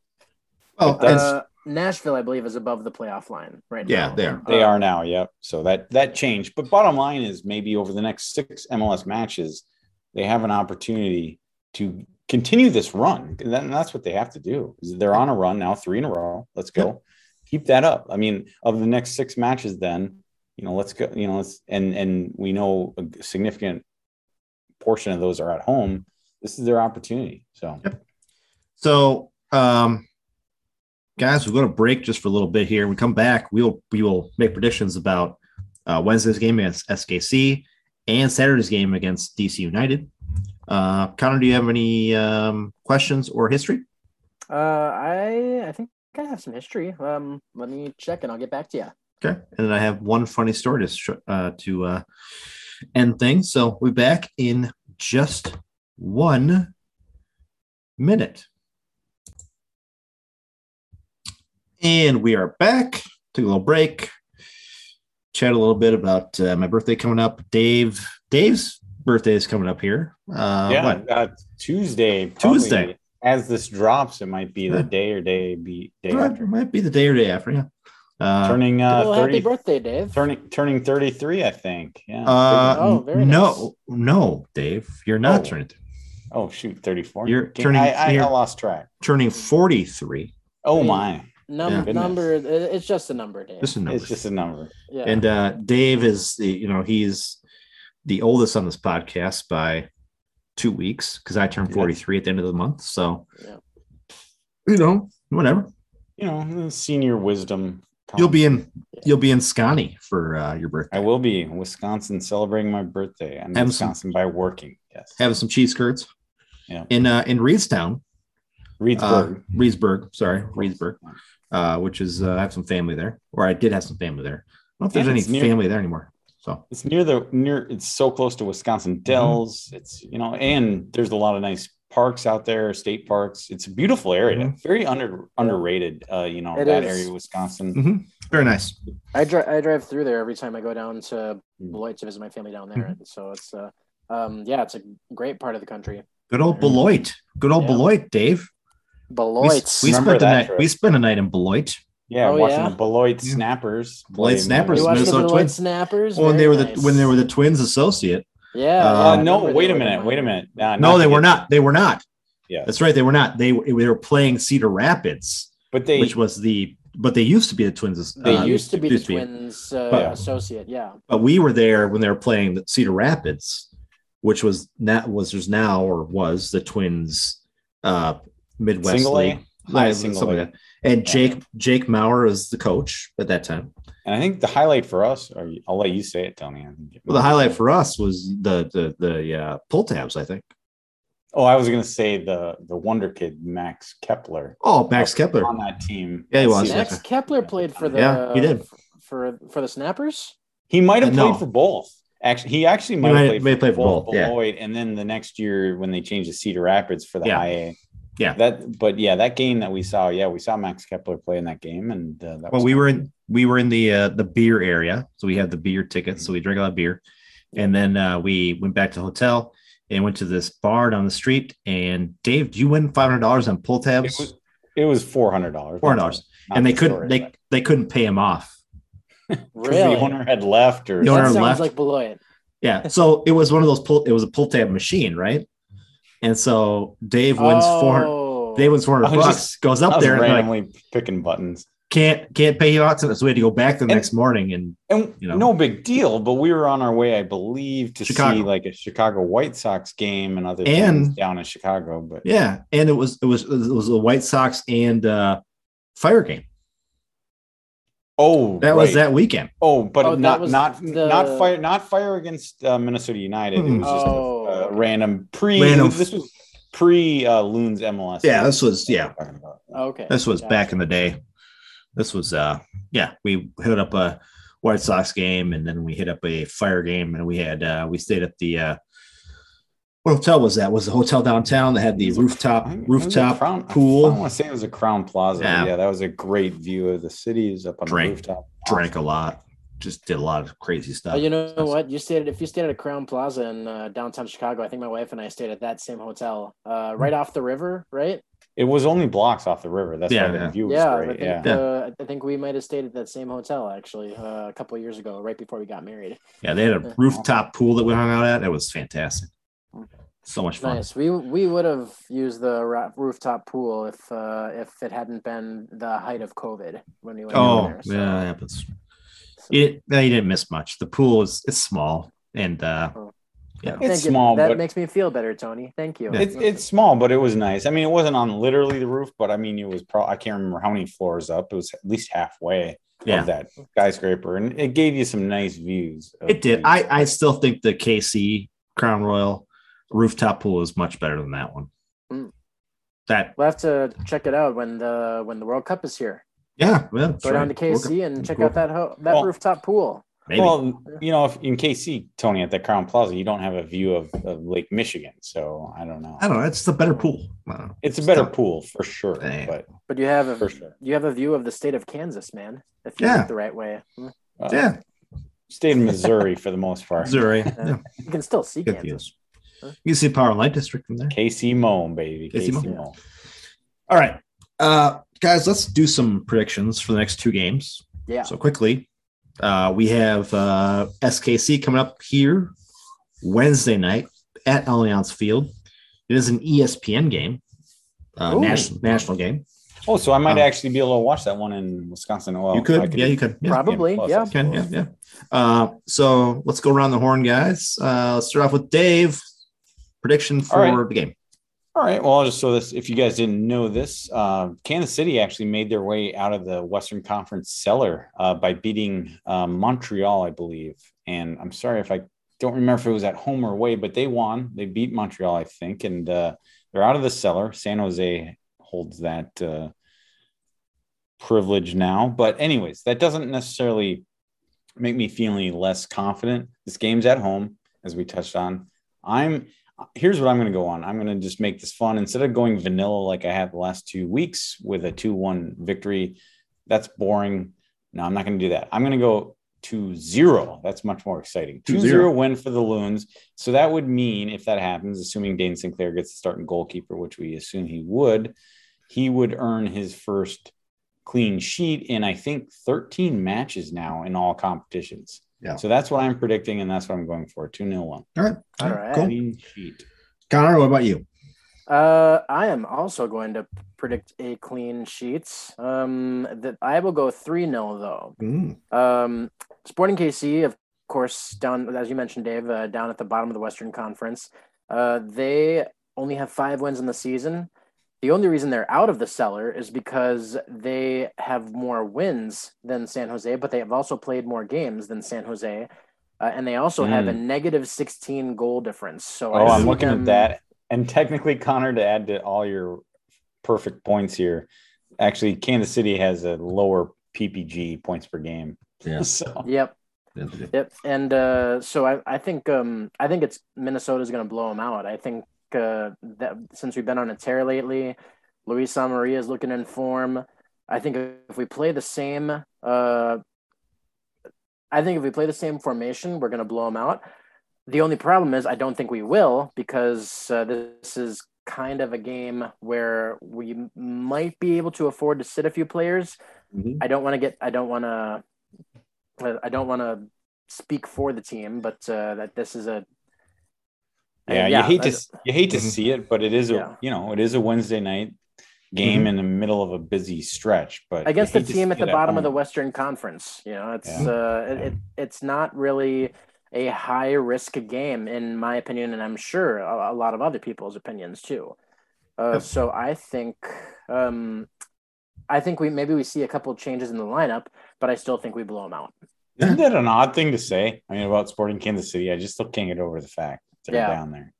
Oh, But that's- uh, Nashville, I believe, is above the playoff line right Yeah, now. they are. they Uh, are now. Yep. So that that changed. But bottom line is maybe over the next six MLS matches, they have an opportunity to continue this run. And that- and that's what they have to do. They're on a run now, three in a row. Let's go. Keep that up. I mean, of the next six matches, then you know, let's go. You know, let's and and we know a significant portion of those are at home. This is their opportunity. So So, um, guys, we're going to break just for a little bit here. When we come back, we'll we will make predictions about uh, Wednesday's game against SKC and Saturday's game against DC United. Uh, Connor, do you have any um, questions or history? Uh, I I think I have some history. Um, let me check and I'll get back to you. Okay, and then I have one funny story to uh, to uh, end things. So we're back in just one minute. And we are back. Took a little break. Chat a little bit about uh, my birthday coming up. Dave, Dave's birthday is coming up here. Uh, yeah, what? uh, Tuesday. Tuesday. As this drops, it might be the Yeah. day or day be day Right, after. it might be the day or day after. Yeah. Uh, turning uh, well, happy birthday, Dave. turning turning 33, I think. Yeah. uh, Oh, very no, no, Dave, you're not Oh. turning oh shoot, 34. You're turning- I, I, you're- I lost track. turning 43. Oh my. Num- Yeah. number. It's just a number, Dave. Just a number. It's just a number. yeah. And uh, Dave is the, you know, he's the oldest on this podcast by two weeks because I turned Yeah. 43 at the end of the month. So, Yeah. you know, whatever. You know, senior wisdom. You'll be comes. in, you'll be in Scotty for uh, your birthday I will be in Wisconsin celebrating my birthday. I'm in Have some- Wisconsin by working. Yes. Having some cheese curds. Yeah. In uh, in Reedstown, uh, Reedsburg. Reedsburg, sorry, Reedsburg, uh, which is uh, I have some family there, or I did have some family there. I don't know if there's any near- family there anymore. So It's near the near. It's so close to Mm-hmm. Wisconsin Dells. It's you know, and there's a lot of nice parks out there, state parks. It's a beautiful area, Mhm. very under underrated. Uh, you know It that is. area of Wisconsin. Mhm. very nice. I drive I drive through there every time I go down to Mm. Beloit to visit my family down Mm-hmm. there. So it's uh um yeah, it's a great part of the country. Good old. Beloit. Good old Yeah. Beloit, Dave. We, Beloit. we Remember spent the night. trip. We spent a night in Beloit. Yeah, Oh, watching yeah? the Beloit Yeah. Snappers. Beloit play Snappers, you watched the Minnesota Beloit Twins. Snappers? when they Very were the nice. when they were the Twins associate. yeah. Uh, Uh, no, wait a minute. Wait a minute. Nah, No, they were not. They were not. Yeah, That's right. They were not. They they were playing Cedar Rapids, but they which was the but they used to be the Twins. They uh, used to be the used to be. Twins uh, But- associate. Yeah. But we were there when they were playing the Cedar Rapids, which was that was there's now or was the Twins uh Midwest Single A? League. High Like, single A. like that. And Yeah. Jake Jake Mauer was the coach at that time. and I think the highlight for us, or I'll let you say it, Tony. I think it Well, the highlight for us was the the the uh, pull tabs, I think. Oh, I was gonna say the the wonder kid Max Kepler Oh, Max Uh, Kepler. on that team. Yeah, he was. see. Max Kepler played for the Yeah, he did. for for the Snappers. He might have Uh, played no. for both. Actually, he actually might might- have played, for, play for both, both, yeah. And then the next year when they changed to Cedar Rapids for the Yeah. high A. Yeah. That, but yeah, that game that we saw, yeah, we saw Max Kepler play in that game, and uh, that Well, was we were in we were in the uh, the beer area, so we had the beer tickets, so we drank a lot of beer, and then uh, we went back to the hotel and went to this bar down the street. And Dave, do you win five hundred dollars on pull It tabs? was, it was four hundred dollars. Four hundred dollars, and they couldn't they they couldn't pay him off. Really? the owner had left, or The owner that sounds left. like Beloit. Yeah, so it was one of those pull. It was a pull tab machine, right? And so Dave wins four hundred. Oh. Dave wins four I hundred was bucks. just- goes I up was there and like, randomly picking buttons. can't can't pay you out. So we had to go back the And- next morning and And You know. no big deal, but we were on our way, I believe, to Chicago. see like a Chicago White Sox game and other And- things down in Chicago. But Yeah, and it was it was it was a White Sox and uh Fire game. Oh, That was that weekend. Oh, but Oh, not not the- not fire not fire against uh, Minnesota United. It Mm-mm. was just Oh, a, okay. random pre. Random- This was pre uh, Loons MLS. Yeah, this was yeah, Okay. this was Gotcha. back in the day. This was uh yeah, we hit up a White Sox game and then we hit up a Fire game and we had uh we stayed at the uh what hotel was that? Was the hotel downtown that had the It was a- rooftop I think it was a rooftop Crown- I pool? want to say it was a Crowne Plaza. Yeah. Yeah. that was a great view of the cities up on Drink. the rooftop. Drank a lot. just did a lot of crazy stuff. Oh, you know what? You stayed at, if you stayed at a Crowne Plaza in uh, downtown Chicago. I think my wife and I stayed at that same hotel, uh, right off the river, right? It was only blocks off the river. That's Yeah, why yeah. the view was Yeah, I great. think, Yeah. uh, I think we might have stayed at that same hotel actually uh, a couple of years ago, right before we got married. Yeah, they had a rooftop pool that we hung out at. It was fantastic. So much fun. Nice. We we would have used the rooftop pool if uh, if it hadn't been the height of COVID when we went Oh, over there. so- yeah, that happens. It, no, you didn't miss much. The pool is it's small and uh, Oh. yeah, It's Thank you. small, That but- makes me feel better, Tony. Thank you. Yeah. It's it's small, but it was nice. I mean, it wasn't on literally the roof, but I mean, it was pro. I can't remember how many floors up. It was at least halfway yeah. of that skyscraper, and it gave you some nice views. It did. the- I I still think the KC Crown Royal rooftop pool is much better than that one. Mm. That We'll have to check it out when the when the World Cup is here. yeah, well, Go down to. KC and check Cool. out that ho- that Well- rooftop pool. Maybe. Well, you know, if in KC, Tony, at the Crowne Plaza, you don't have a view of, of Lake Michigan, so I don't know. I don't know. It's the better pool. I don't know. It's a better tough. pool for sure, Yeah. but But you have a for sure. you have a view of the state of Kansas, man. If you Yeah. look the right way. Uh, Yeah, State in Missouri for the most part. Missouri. Yeah, you can still see good Kansas. views. Huh? You can see Power and Light District from there. KC Moan, baby. KC KC Moan. Moan. All right, uh, guys, let's do some predictions for the next two games. Yeah. So quickly, uh, we have uh, SKC coming up here Wednesday night at Allianz Field. It is an ESPN game, uh, Ooh. national national game. Oh, so I might Um, actually be able to watch that one in Wisconsin. Well, you could, I yeah, you could, yeah, Probably, Plus, yeah. You can, yeah, yeah. Uh, so let's go around the horn, guys. Uh, let's start off with Dave. Prediction for right. the game. All right. Well, I'll just so this, if you guys didn't know this, uh, Kansas City actually made their way out of the Western Conference cellar uh, by beating uh, Montreal, I believe. And I'm sorry if I don't remember if it was at home or away, but they won. They beat Montreal, I think, and uh, they're out of the cellar. San Jose holds that uh, privilege now. But, anyways, that doesn't necessarily make me feel any less confident. This game's at home, as we touched on. I'm here's what I'm going to go on. I'm going to just make this fun instead of going vanilla like I had the last two weeks with a 2 1 victory. That's boring. No, I'm not going to do that. I'm going to go 2 0. That's much more exciting. 2 0 win for the Loons. So that would mean, if that happens, assuming Dayne St. Clair gets the starting goalkeeper, which we assume he would, he would earn his first clean sheet in, I think, 13 matches now in all competitions. Yeah. So that's what I'm predicting, and that's what I'm going for 2 0 1. All right. All right. Cool. Clean sheet. Connor, what about you? Uh, I am also going to predict a clean sheet. Um, that I will go three 0 though. Mm, Um, Sporting KC, of course, down as you mentioned, Dave, uh, down at the bottom of the Western Conference. Uh, they only have five wins in the season. The only reason they're out of the cellar is because they have more wins than San Jose, but they have also played more games than San Jose, uh, and they also have a negative 16 goal difference. So I Oh, I'm looking them- at that. And technically, Connor, to add to all your perfect points here, actually, Kansas City has a lower PPG points per game. Yeah. So Yep. Yep, and uh, so I, I think um, I think it's Minnesota's going to blow them out. I think uh, that since we've been on a tear lately, Luis Amarilla is looking in form. I think if we play the same, uh, I think if we play the same formation, we're going to blow them out. The only problem is I don't think we will because uh, this is kind of a game where we might be able to afford to sit a few players. Mhm. I don't want to get. I don't want to. I don't want to speak for the team, but uh, that this is a. yeah, and you hate to you hate to see it, but it is a Yeah. you know it is a Wednesday night game in the middle of a busy stretch. But against the team at the bottom of the. Western Conference. You know, it's Yeah. uh, it, it, it's not really a high risk game in my opinion, and I'm sure a, a lot of other people's opinions too. Uh, Yep. so I think, um, I think we maybe we see a couple changes in the lineup, but I still think we blow them out. Isn't that an odd thing to say? I mean, about Sporting Kansas City, I just still can't get over the fact that they're Yeah. down there.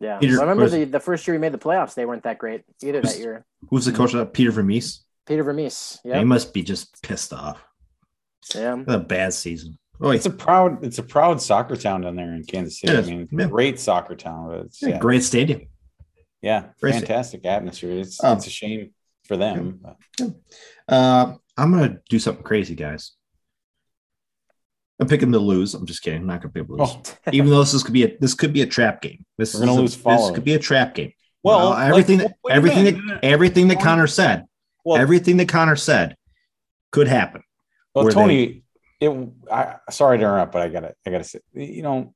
Yeah, Peter, I remember what is- the, the first year we made the playoffs, they weren't that great either that Who's- year. Who's the coach of that? Peter Vermes. Peter Vermes, Yeah, He must be just pissed off. yeah. A bad season. Oh, It's a proud, it's a proud soccer town down there in Kansas City. It I mean, it's Yeah. a great soccer town. But it's, yeah, yeah, great stadium. yeah, Great fantastic atmosphere. It's Um, it's a shame for them. but- Uh, I'm gonna do something crazy, guys. I'm picking them to lose. I'm just kidding. I'm not gonna pick them to lose. Oh, Even though this is, could be a this could be a trap game. This We're is gonna a- lose This could be a trap game. well, Well, everything like, that what do you everything that everything that Connor said, well, everything that Connor said could happen. Well, where Tony, it. I sorry to interrupt, but I gotta, I gotta say, you know,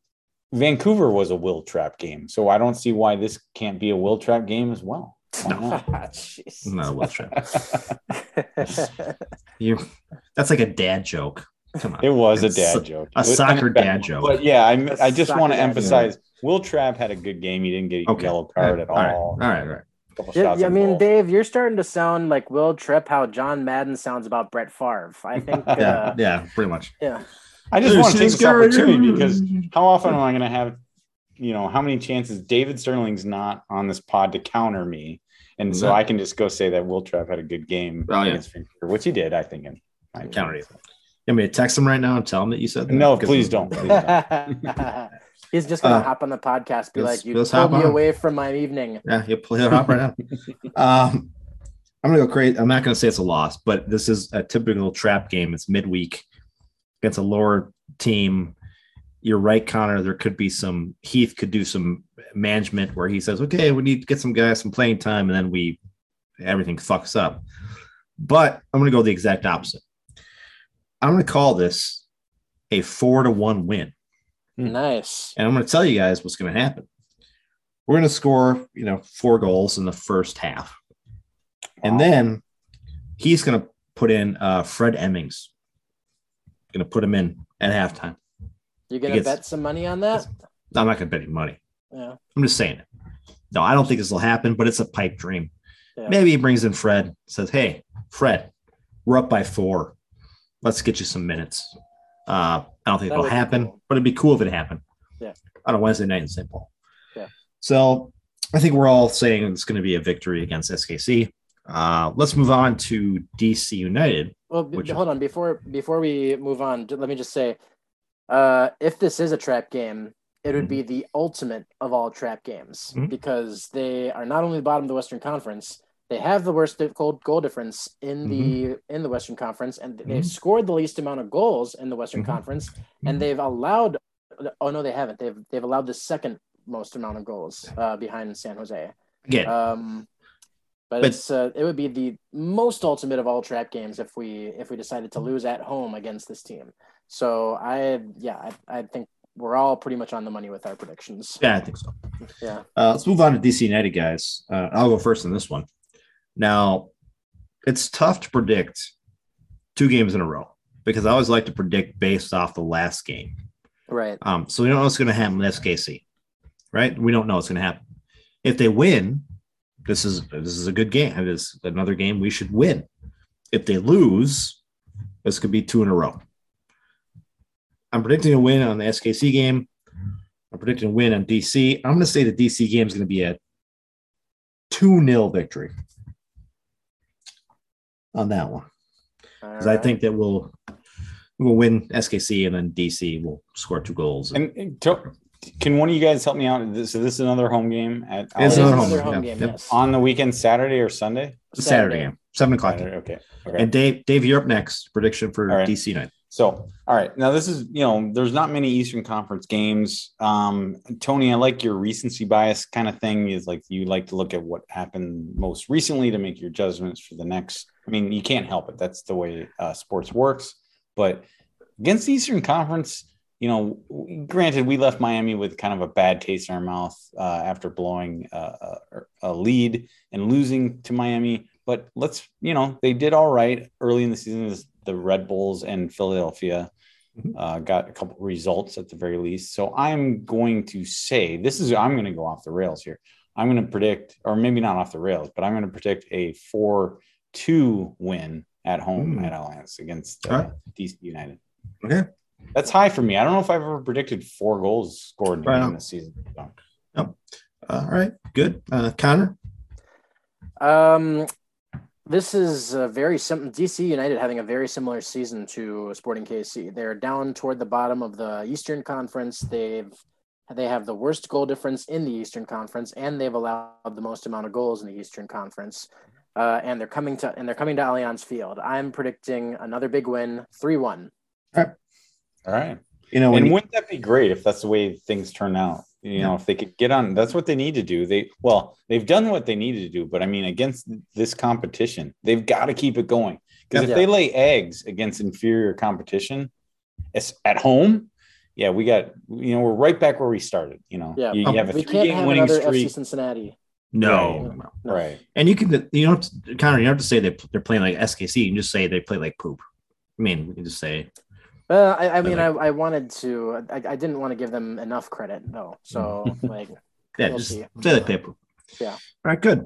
Vancouver was a will trap game, so I don't see why this can't be a will trap game as well. Why not? Jeez. No, well, trap. You, that's like a dad joke. Come on. it was a It's dad joke, a was- soccer I mean, dad joke. But yeah, I I just want to soccer dad emphasize, Wil Trapp had a good game. He didn't get a Okay. yellow card at all. All right. All right. All right. Yeah, I mean, goal. Dave, you're starting to sound like Will Tripp, how John Madden sounds about Brett Favre. I think, uh, Yeah. Yeah. Pretty much. yeah. I just This want to take this opportunity because how often am I going to have, you know, how many chances David Sterling's not on this pod to counter me, and so Yeah. I can just go say that Wil Trapp had a good game Oh, yeah. against Vancouver, which he did, I think. In my Counter opinion. you. You want me to text him right now and tell him that you said that? No, Because- please don't. Please don't. He's just gonna Uh, hop on the podcast, be like, "You let's pulled me on. away from my evening." Yeah, he'll play it off right now. Um, I'm gonna go crazy. I'm not gonna say it's a loss, but this is a typical trap game. It's midweek against a lower team. You're right, Connor. There could be some Heath could do some management where he says, "Okay, we need to get some guys some playing time," and then we everything fucks up. But I'm gonna go the exact opposite. I'm gonna call this a four to one win. Hmm. Nice. And I'm going to tell you guys what's going to happen. We're going to score, you know, four goals in the first half. And then he's going to put in uh, Fred Emmings. Going to put him in at halftime. You're gonna bet some money on that? I'm not going to bet any money. Yeah. I'm just saying it. No, I don't think this will happen, but it's a pipe dream. Yeah. Maybe he brings in Fred, says, Hey, Fred, we're up by four. Let's get you some minutes. Uh, I don't think That it'll happen, cool. but it'd be cool if it happened. Yeah. On a Wednesday night in St. Paul. Yeah. So I think we're all saying it's going to be a victory against SKC. Uh, let's move on to DC United. Well, b- hold on before before we move on. Let me just say, uh, if this is a trap game, it would be the ultimate of all trap games Mhm. because they are not only the bottom of the Western Conference, they have the worst goal goal difference in the in the Western Conference, and they've Mhm. scored the least amount of goals in the Western Mhm. Conference, and they've allowed. Oh no, they haven't. They've they've allowed the second most amount of goals uh, behind San Jose. Again, Um, but, But- it's uh, it would be the most ultimate of all trap games if we if we decided to lose at home against this team. So I yeah I, I think we're all pretty much on the money with our predictions. yeah, I think so. Yeah. Uh, let's move on to DC United, guys. Uh, I'll go first in this one. Now, it's tough to predict two games in a row because I always like to predict based off the last game. Right. Um, so we don't know what's going to happen with SKC, right? We don't know what's going to happen. If they win, this is this is a good game. It is another game we should win. If they lose, this could be two in a row. I'm predicting a win on the SKC game. I'm predicting a win on DC. I'm going to say the DC game is going to be a 2 0 victory on that one. Because I think that we'll we'll win SKC and then DC will score two goals. And, and to- can one of you guys help me out? So this is another home game at It's It is another another home home game, game. yeah. Yes. on the weekend, Saturday or Sunday. It's a Saturday game, seven o'clock. Saturday, okay. Okay. And Dave, Dave, you're up next. Prediction for All right. DC night. So, all right. Now, this is, you know, there's not many Eastern Conference games. Um, Tony, I like your recency bias kind of thing is like you like to look at what happened most recently to make your judgments for the next. I mean, you can't help it. That's the way uh, sports works. But against the Eastern Conference, you know, granted, we left Miami with kind of a bad taste in our mouth uh, after blowing uh, a, a lead and losing to Miami. But let's, you know, they did all right early in the season. The Red Bulls and Philadelphia Mhm. uh, got a couple results at the very least. So I'm going to say this is I'm going to go off the rails here. I'm going to predict, or maybe not off the rails, but I'm going to predict a four-two win at home Hmm. at Allianz against uh, All right. DC United. Okay. That's high for me. I don't know if I've ever predicted four goals scored in a Right game on. this season. So, All right. Good. Uh, Connor. Um, this is a very sim- DC United having a very similar season to Sporting KC. They're down toward the bottom of the Eastern Conference. They've they have the worst goal difference in the Eastern Conference, and they've allowed the most amount of goals in the Eastern Conference. Uh, and they're coming to and they're coming to Allianz Field. I'm predicting another big win, three one. all All right. You know, and you- wouldn't that be great if that's the way things turn out? You know, if they could get on, that's what they need to do. They well, they've done what they needed to do, but I mean, against this competition, they've got to keep it going. Because if they lay eggs against inferior competition, it's at home. Yeah, we got you know we're right back where we started. You know, Yeah. you, you have a we three can't game have winning streak, FC Cincinnati. no, Right. no. No. right? and you can, you don't, have to- Connor, you don't have to say they, they're playing like SKC. You can just say they play like poop. I mean, we can just say, Uh, I, I mean, like- I, I wanted to. I, I didn't want to give them enough credit though. So like, yeah, We'll just see. say play poop. Yeah. All right, good.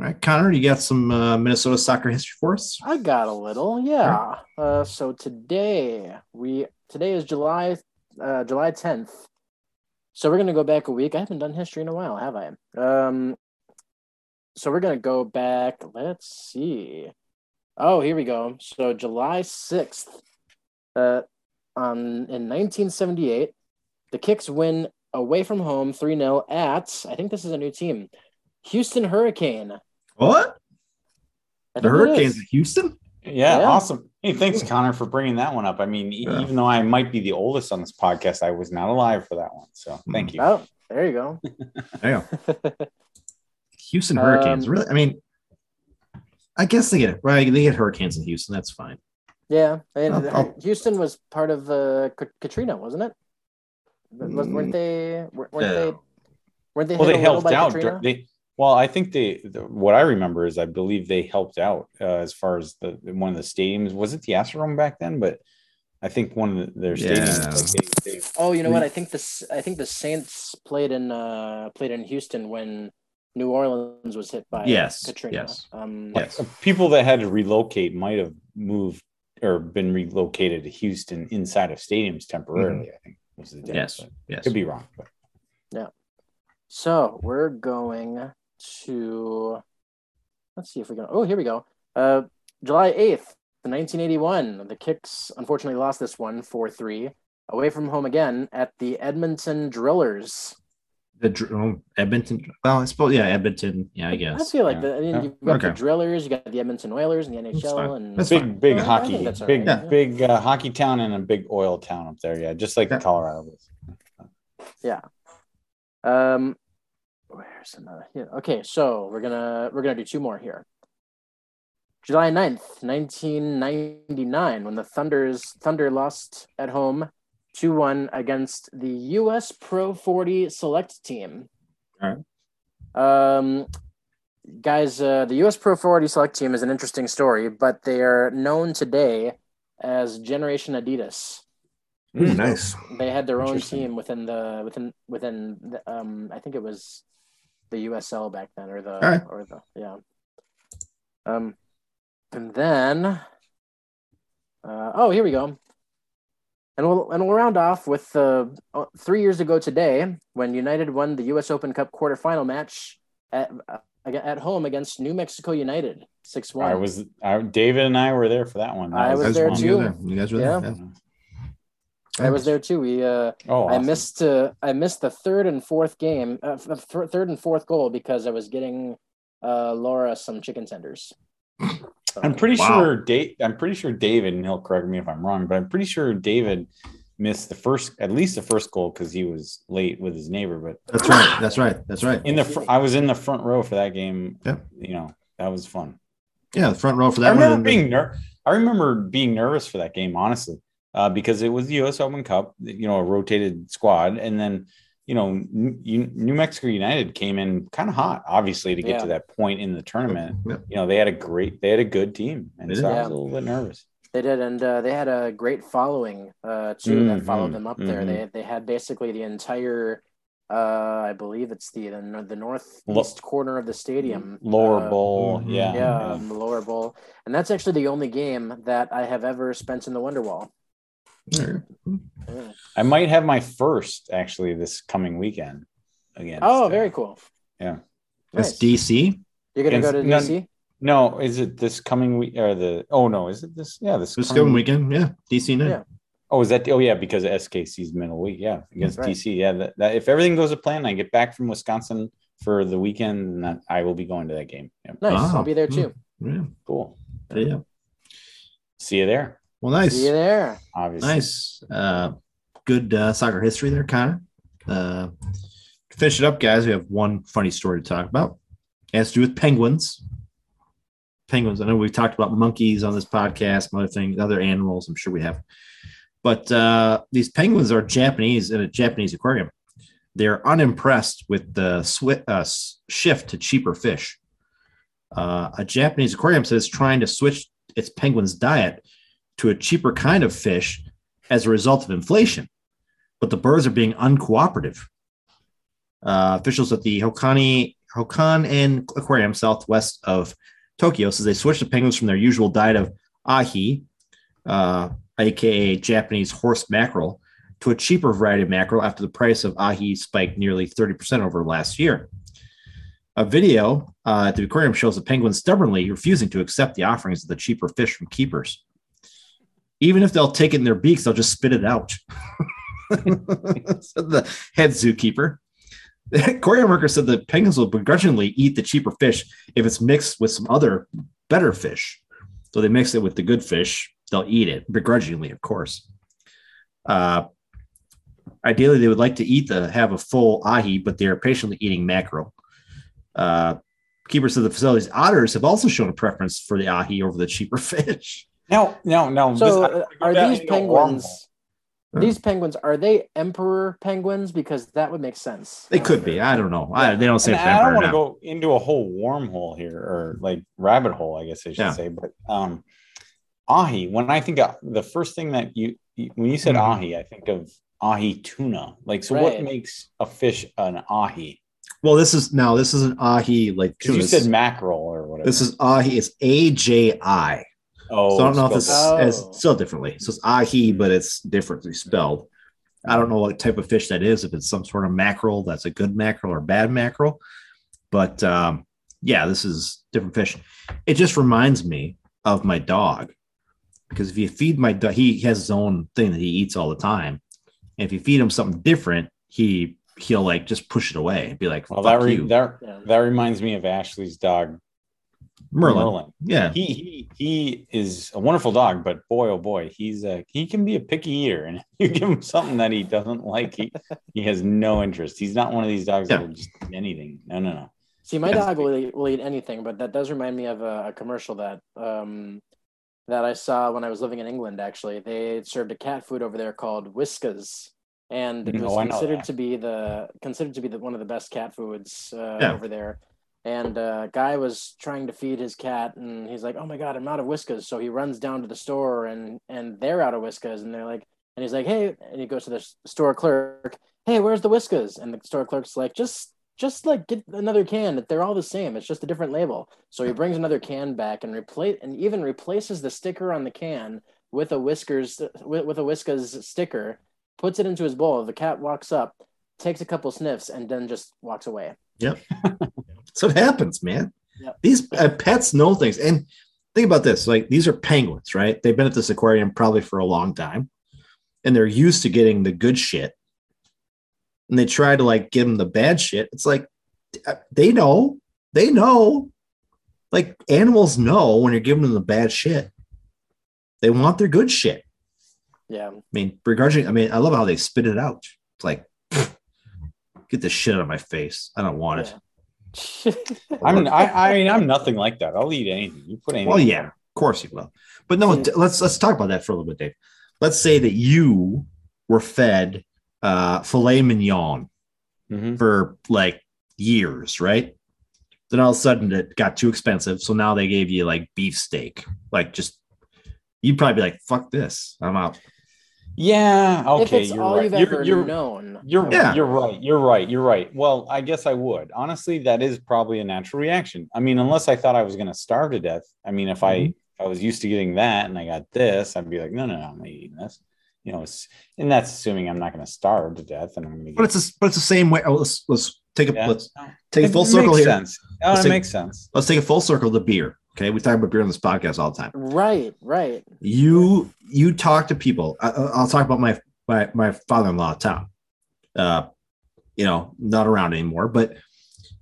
All right, Connor, you got some uh, Minnesota soccer history for us? I got a little, yeah. Uh, so today we today is July uh, July tenth. So we're gonna go back a week. I haven't done history in a while, have I? Um, so we're gonna go back. Let's see. Oh, here we go. So July sixth, uh, on in nineteen seventy eight, the Kicks win away from home three 0 at. I think this is a new team, Houston Hurricane. What? The Hurricanes is. in Houston? Yeah, Yeah. awesome. Hey, thanks, Connor, for bringing that one up. I mean, Yeah. even though I might be the oldest on this podcast, I was not alive for that one. So thank you. Oh, there you go. There you go. Houston Hurricanes. Um, really? I mean, I guess they get it right. They get Hurricanes in Houston. That's fine. Yeah, and I'll- I'll- Houston was part of uh, K- Katrina, wasn't it? Was, weren't they? Weren't they? Weren't they? well, they helped out. Katrina? They well, I think they. The, what I remember is I believe they helped out uh, as far as the one of the stadiums. Was it the Astrodome back then? But I think one of the, their stadiums. Yeah. Like they, they, oh, you know what? I think this. I think the Saints played in uh played in Houston when New Orleans was hit by Yes, Katrina. yes. Um, Yes. people that had to relocate might have moved or been relocated to Houston inside of stadiums temporarily. I think was the difference. Yes. but Yes. Could be wrong, but So we're going to let's see if we can. Oh, here we go. Uh, July eighth, nineteen eighty one. The Kicks unfortunately lost this one four three away from home again at the Edmonton Drillers. The Dr- oh, Edmonton. Well, I suppose yeah, Edmonton. Yeah, I guess. I feel like Yeah. the, I mean, Yeah. you've got the Drillers, you got the Edmonton Oilers and the That's NHL, fine. and That's big, fine. big Yeah, hockey, think that's big, right, yeah. big uh, hockey town and a big oil town up there. Yeah, just like Yeah. Colorado is. Yeah. Um, where's another? Yeah, okay, so we're gonna we're gonna do two more here. July 9th, 1999, when the Thunder's Thunder lost at home 2-1 against the US Pro 40 select team. All Um guys, uh, the US Pro 40 select team is an interesting story, but they are known today as Generation Adidas. Ooh, nice. They had their own team within the within within the, um I think it was the USL back then or the right. or the yeah. Um and then uh oh here we go. And we'll and we'll round off with uh, uh, three years ago today when United won the U.S. Open Cup quarterfinal match at uh, at home against New Mexico United six one. I was, I, David and I were there for that one. That I was Guys, there you too. there. You guys were Yeah. there. I was there too. We uh Oh, I missed uh, I missed the third and fourth game, uh, th- th- third and fourth goal because I was getting uh, Laura some chicken tenders. I'm pretty Wow. sure Dave. I'm pretty sure David, and he'll correct me if I'm wrong, but I'm pretty sure David missed the first, at least the first goal because he was late with his neighbor. But That's right. That's right. That's right. in the, fr- I was in the front row for that game. Yeah. You know, that was fun. Yeah, the front row for that. I remember one. being ner- I remember being nervous for that game, honestly, uh, because it was the U.S. Open Cup, you know, a rotated squad, and then you know, New, New Mexico United came in kind of hot, obviously, to get Yeah. to that point in the tournament. Yep. You know, they had a great, they had a good team, and They so did. I was a little bit nervous. They did, and uh, they had a great following uh, too that Mhm, followed them up there. mhm. They they had basically the entire, uh, I believe it's the the, the northeast Lo- corner of the stadium, Lower uh, bowl, mhm. yeah, yeah, yeah. um, lower bowl, and that's actually the only game that I have ever spent in the Wonderwall. There. I might have my first actually this coming weekend again. Oh, very cool. Yeah. That's Nice. DC. You're gonna go to no, DC? No, is it this coming week or the? Oh no, is it this? Yeah, this. This coming coming weekend. Yeah, DC night. Yeah. Oh, is that? Oh, yeah, because SKC's middle week. Yeah, against Right. DC. Yeah, that, that if everything goes to plan, I get back from Wisconsin for the weekend, and that, I will be going to that game. Yeah, Nice. Wow. I'll be ah, there too. Hmm, yeah. cool. Yeah. See you there. Well, nice. See you there. Obviously, Nice. Uh, good uh, soccer history there, Connor. Uh, to finish it up, guys, we have one funny story to talk about. It has to do with penguins. Penguins. I know we've talked about monkeys on this podcast, other things, other animals. I'm sure we have. But uh, these penguins are Japanese in a Japanese aquarium. They're unimpressed with the swi- uh, shift to cheaper fish. Uh, a Japanese aquarium says trying to switch its penguins' diet to a cheaper kind of fish as a result of inflation, but the birds are being uncooperative. Uh, officials at the Hokani Hakone-en Aquarium southwest of Tokyo says they switched the penguins from their usual diet of ahi, uh, aka Japanese horse mackerel, to a cheaper variety of mackerel after the price of ahi spiked nearly 30% over last year. A video uh, at the aquarium shows the penguins stubbornly refusing to accept the offerings of the cheaper fish from keepers. Even if they'll take it in their beaks, they'll just spit it out. said the head zookeeper. The aquarium worker said the penguins will begrudgingly eat the cheaper fish if it's mixed with some other better fish. So they mix it with the good fish, they'll eat it begrudgingly, of course. Uh, ideally, they would like to eat the have a full ahi, but they are patiently eating mackerel. Uh, keepers of the facility's otters have also shown a preference for the ahi over the cheaper fish. No, no, no. So, this- uh, are these penguins? wormhole. These penguins are they emperor penguins? Because that would make sense. They could be. I don't know. I, they don't say And I don't want to go into a whole wormhole here, or like rabbit hole, I guess I should Yeah. say. But um, ahi. When I think of the first thing that you you- when you said Mhm. ahi, I think of ahi tuna. Like, so what makes a fish an ahi? Well, this is now this is an ahi like Because you said mackerel or whatever. This is ahi. It's A J I. oh, so I don't know if this is it's Oh. still differently. So it's ahi, but it's differently spelled. I don't know what type of fish that is. If it's some sort of mackerel, that's a good mackerel or bad mackerel. But um, yeah, this is different fish. It just reminds me of my dog because if you feed my dog, he has his own thing that he eats all the time. And if you feed him something different, he he'll like just push it away and be like, well, "Fuck that re- you, that that reminds me of Ashley's dog Merlin." Merlin. Yeah, He he he is a wonderful dog, but boy oh boy, he's a he can be a picky eater, and if you give him something that he doesn't like, he he has no interest. He's not one of these dogs that will just eat anything. No, no, no. See, my dog will eat, will eat anything, but that does remind me of a, a commercial that um, that I saw when I was living in England. Actually, they served a cat food over there called Whiskas, and it Mhm. was Oh, considered to be the considered to be the, one of the best cat foods uh, Yeah. over there. And a guy was trying to feed his cat, and he's like, "Oh my god, I'm out of Whiskas!" So he runs down to the store, and and they're out of Whiskas, and they're like, and he's like, "Hey," and he goes to the store clerk, "Hey, where's the Whiskas?" And the store clerk's like, "Just just like get another can. They're all the same. It's just a different label. So he brings another can back and replace and even replaces the sticker on the can with a Whiskas with, with a Whiskas sticker. Puts it into his bowl. The cat walks up, takes a couple sniffs, and then just walks away. So it happens, man. Yep. These uh, pets know things. And think about this like, these are penguins, right? They've been at this aquarium probably for a long time and they're used to getting the good shit. And they try to like give them the bad shit. It's like, uh, they know, they know. Like animals know when you're giving them the bad shit. They want their good shit. Yeah. I mean, begrudging, I mean, I love how they spit it out. It's like, get the shit out of my face. I don't want it. I'm I, I mean I'm nothing like that. I'll eat anything. You put anything. Well, yeah, of course you will. But no, Mm. let's let's talk about that for a little bit, Dave. Let's say that you were fed uh, filet mignon Mhm. for like years, right? Then all of a sudden it got too expensive, so now they gave you like beef steak. Like just you'd probably be like, "Fuck this, I'm out." Yeah. if Okay. it's you're all right. you've You're- ever you're- known. You're Yeah. you're right. You're right. You're right. Well, I guess I would. Honestly, that is probably a natural reaction. I mean, unless I thought I was going to starve to death. I mean, if I Mm-hmm. if I was used to getting that and I got this, I'd be like, no, no, no, I'm not eating this. You know, it's, and that's assuming I'm not going to starve to death and I'm going to. But it's a, but it's the same way. Oh, let's let's take a Yeah. let's take a full circle makes here. Oh, Let's it take- makes sense. Let's take a full circle to beer. Okay, we talk about beer on this podcast all the time. Right. Right. you you talk to people I, i'll talk about my my, my father-in-law tom uh you know not around anymore but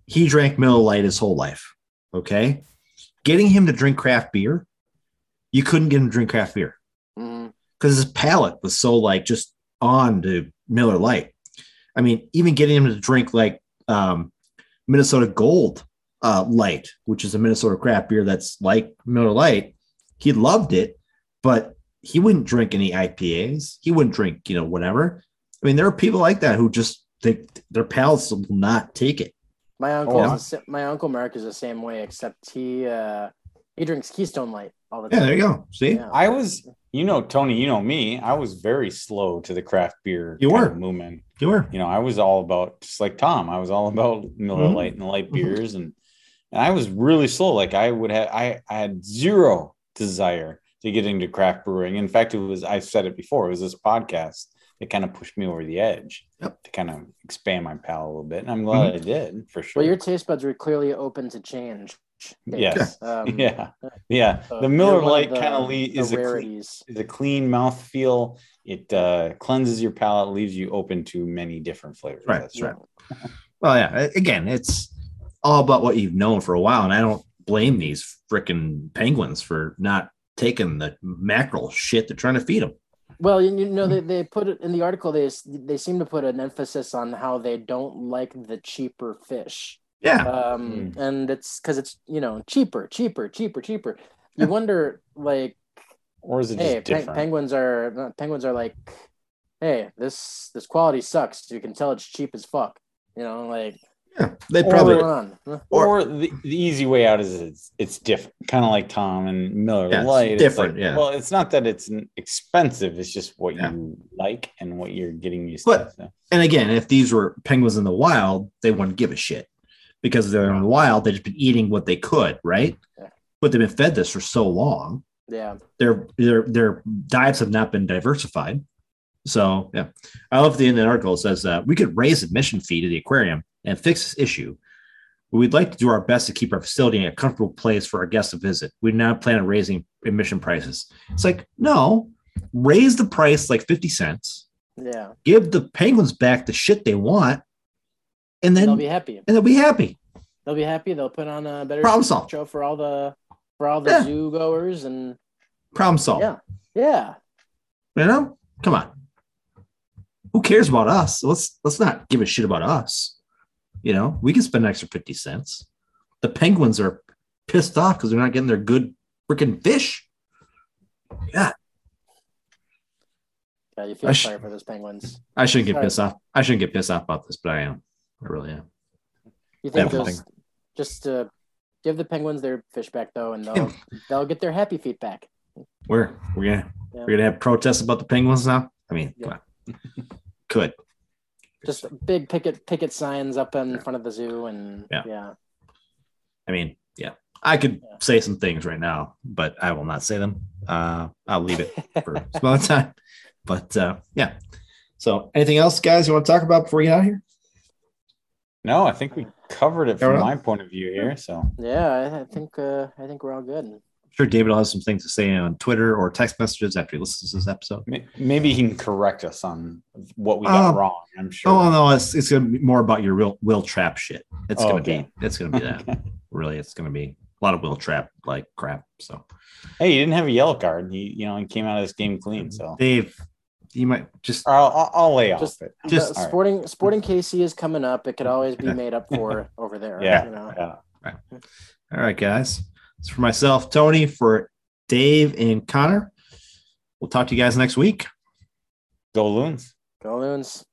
he drank miller Lite his whole life okay getting him to drink craft beer you couldn't get him to drink craft beer because his palate was so like just on to Miller Lite. I mean, even getting him to drink like um, Minnesota Gold uh, Light, which is a Minnesota craft beer that's like Miller Lite. he loved it, but he wouldn't drink any IPAs. He wouldn't drink, you know, whatever. I mean, there are people like that who just think their palates will not take it. My uncle, Oh, is the my uncle Mark is the same way, except he uh, he drinks Keystone Light all the time. Yeah, time. there you go. See, Yeah. I was, you know, Tony, you know me. I was very slow to the craft beer You were. movement. you were. You know, I was all about just like Tom. I was all about Miller Mhm. Light and light Mhm. beers, and and I was really slow. Like I would have, I, I had zero desire to get into craft brewing. In fact, it was I've said it before. It was this podcast that kind of pushed me over the edge Yep. to kind of expand my palate a little bit, and I'm glad I did for sure. Well, your taste buds were clearly open to change. Yes. Um, yeah, yeah. so the Miller one of Light the- kind of le- the is a clean, is a clean mouth feel. It uh, cleanses your palate, leaves you open to many different flavors. Right, That's Yeah. Well, yeah. Again, it's all about what you've known for a while, and I don't blame these freaking penguins for not taking the mackerel shit they're trying to feed them. Well, you, you know, they, mm. they put it in the article. They they seem to put an emphasis on how they don't like the cheaper fish, Yeah, um, hmm. and it's because it's you know cheaper, cheaper, cheaper, cheaper. You wonder, like, Or is it just hey, pe- different? penguins are uh, penguins are like, hey, this this quality sucks. You can tell it's cheap as fuck. You know, like yeah. They probably what's going on? Huh? or, the, the easy way out is it's it's different, kind of like Tom and Miller Yeah, it's Light. different, like, yeah. Well, it's not that it's expensive; it's just what Yeah. you like and what you're getting used But- to. So, And again, if these were penguins in the wild, they wouldn't give a shit because they're in the wild. They've just been eating what they could, right? Yeah. But they've been fed this for so long. Yeah, Their their their diets have not been diversified. So yeah, I love the end of the article. It says uh, we could raise admission fee to the aquarium and fix this issue. But we'd like to do our best to keep our facility in a comfortable place for our guests to visit. We now plan on raising admission prices. It's like no, raise the price like fifty cents. yeah. Give the penguins back the shit they want, and then they'll be happy. and they'll be happy. They'll be happy. They'll put on a better Problem solved. show for all the for all the Yeah. zoo goers and Problem solved. yeah, yeah. You know, come on. Who cares about us? Let's let's not give a shit about us. You know, we can spend an extra fifty cents. The penguins are pissed off because they're not getting their good freaking fish. Yeah, Yeah, you feel I sh- sorry for those penguins. I shouldn't get Sorry. pissed off. I shouldn't get pissed off about this, but I am. I really am. You think Definitely. those just uh, give the penguins their fish back though, and they'll they'll get their happy feet back. We're we're gonna Yeah. we're gonna have protests about the penguins now. I mean, come on. Could. Just big picket picket signs up in front of the zoo, and Yeah. yeah, I mean, yeah. I could Yeah. say some things right now, but I will not say them. Uh, I'll leave it for some other time. But uh, yeah. So, anything else, guys, you want to talk about before we get out of here? no, I think we covered it Fair from enough. my point of view here. So yeah. I, I think uh, I think we're all good. I'm sure David will have some things to say on Twitter or text messages after he listens to this episode. maybe he can correct us on what we got Uh, wrong. I'm sure. Oh no, it's it's gonna be more about your real will trap shit. It's Oh, gonna okay. be it's gonna be that. Okay. Really, it's gonna be a lot of will trap like crap. So Hey, he didn't have a yellow card. He, you know, he came out of this game clean. So Dave, you might just I'll, I'll, I'll lay off Just- it. Just- The all right. sporting Sporting KC is coming up. It could always be made up for over there. Yeah, you know? yeah. all right, guys. It's for myself, Tony, for Dave and Connor. We'll talk to you guys next week. Go Loons. Go Loons.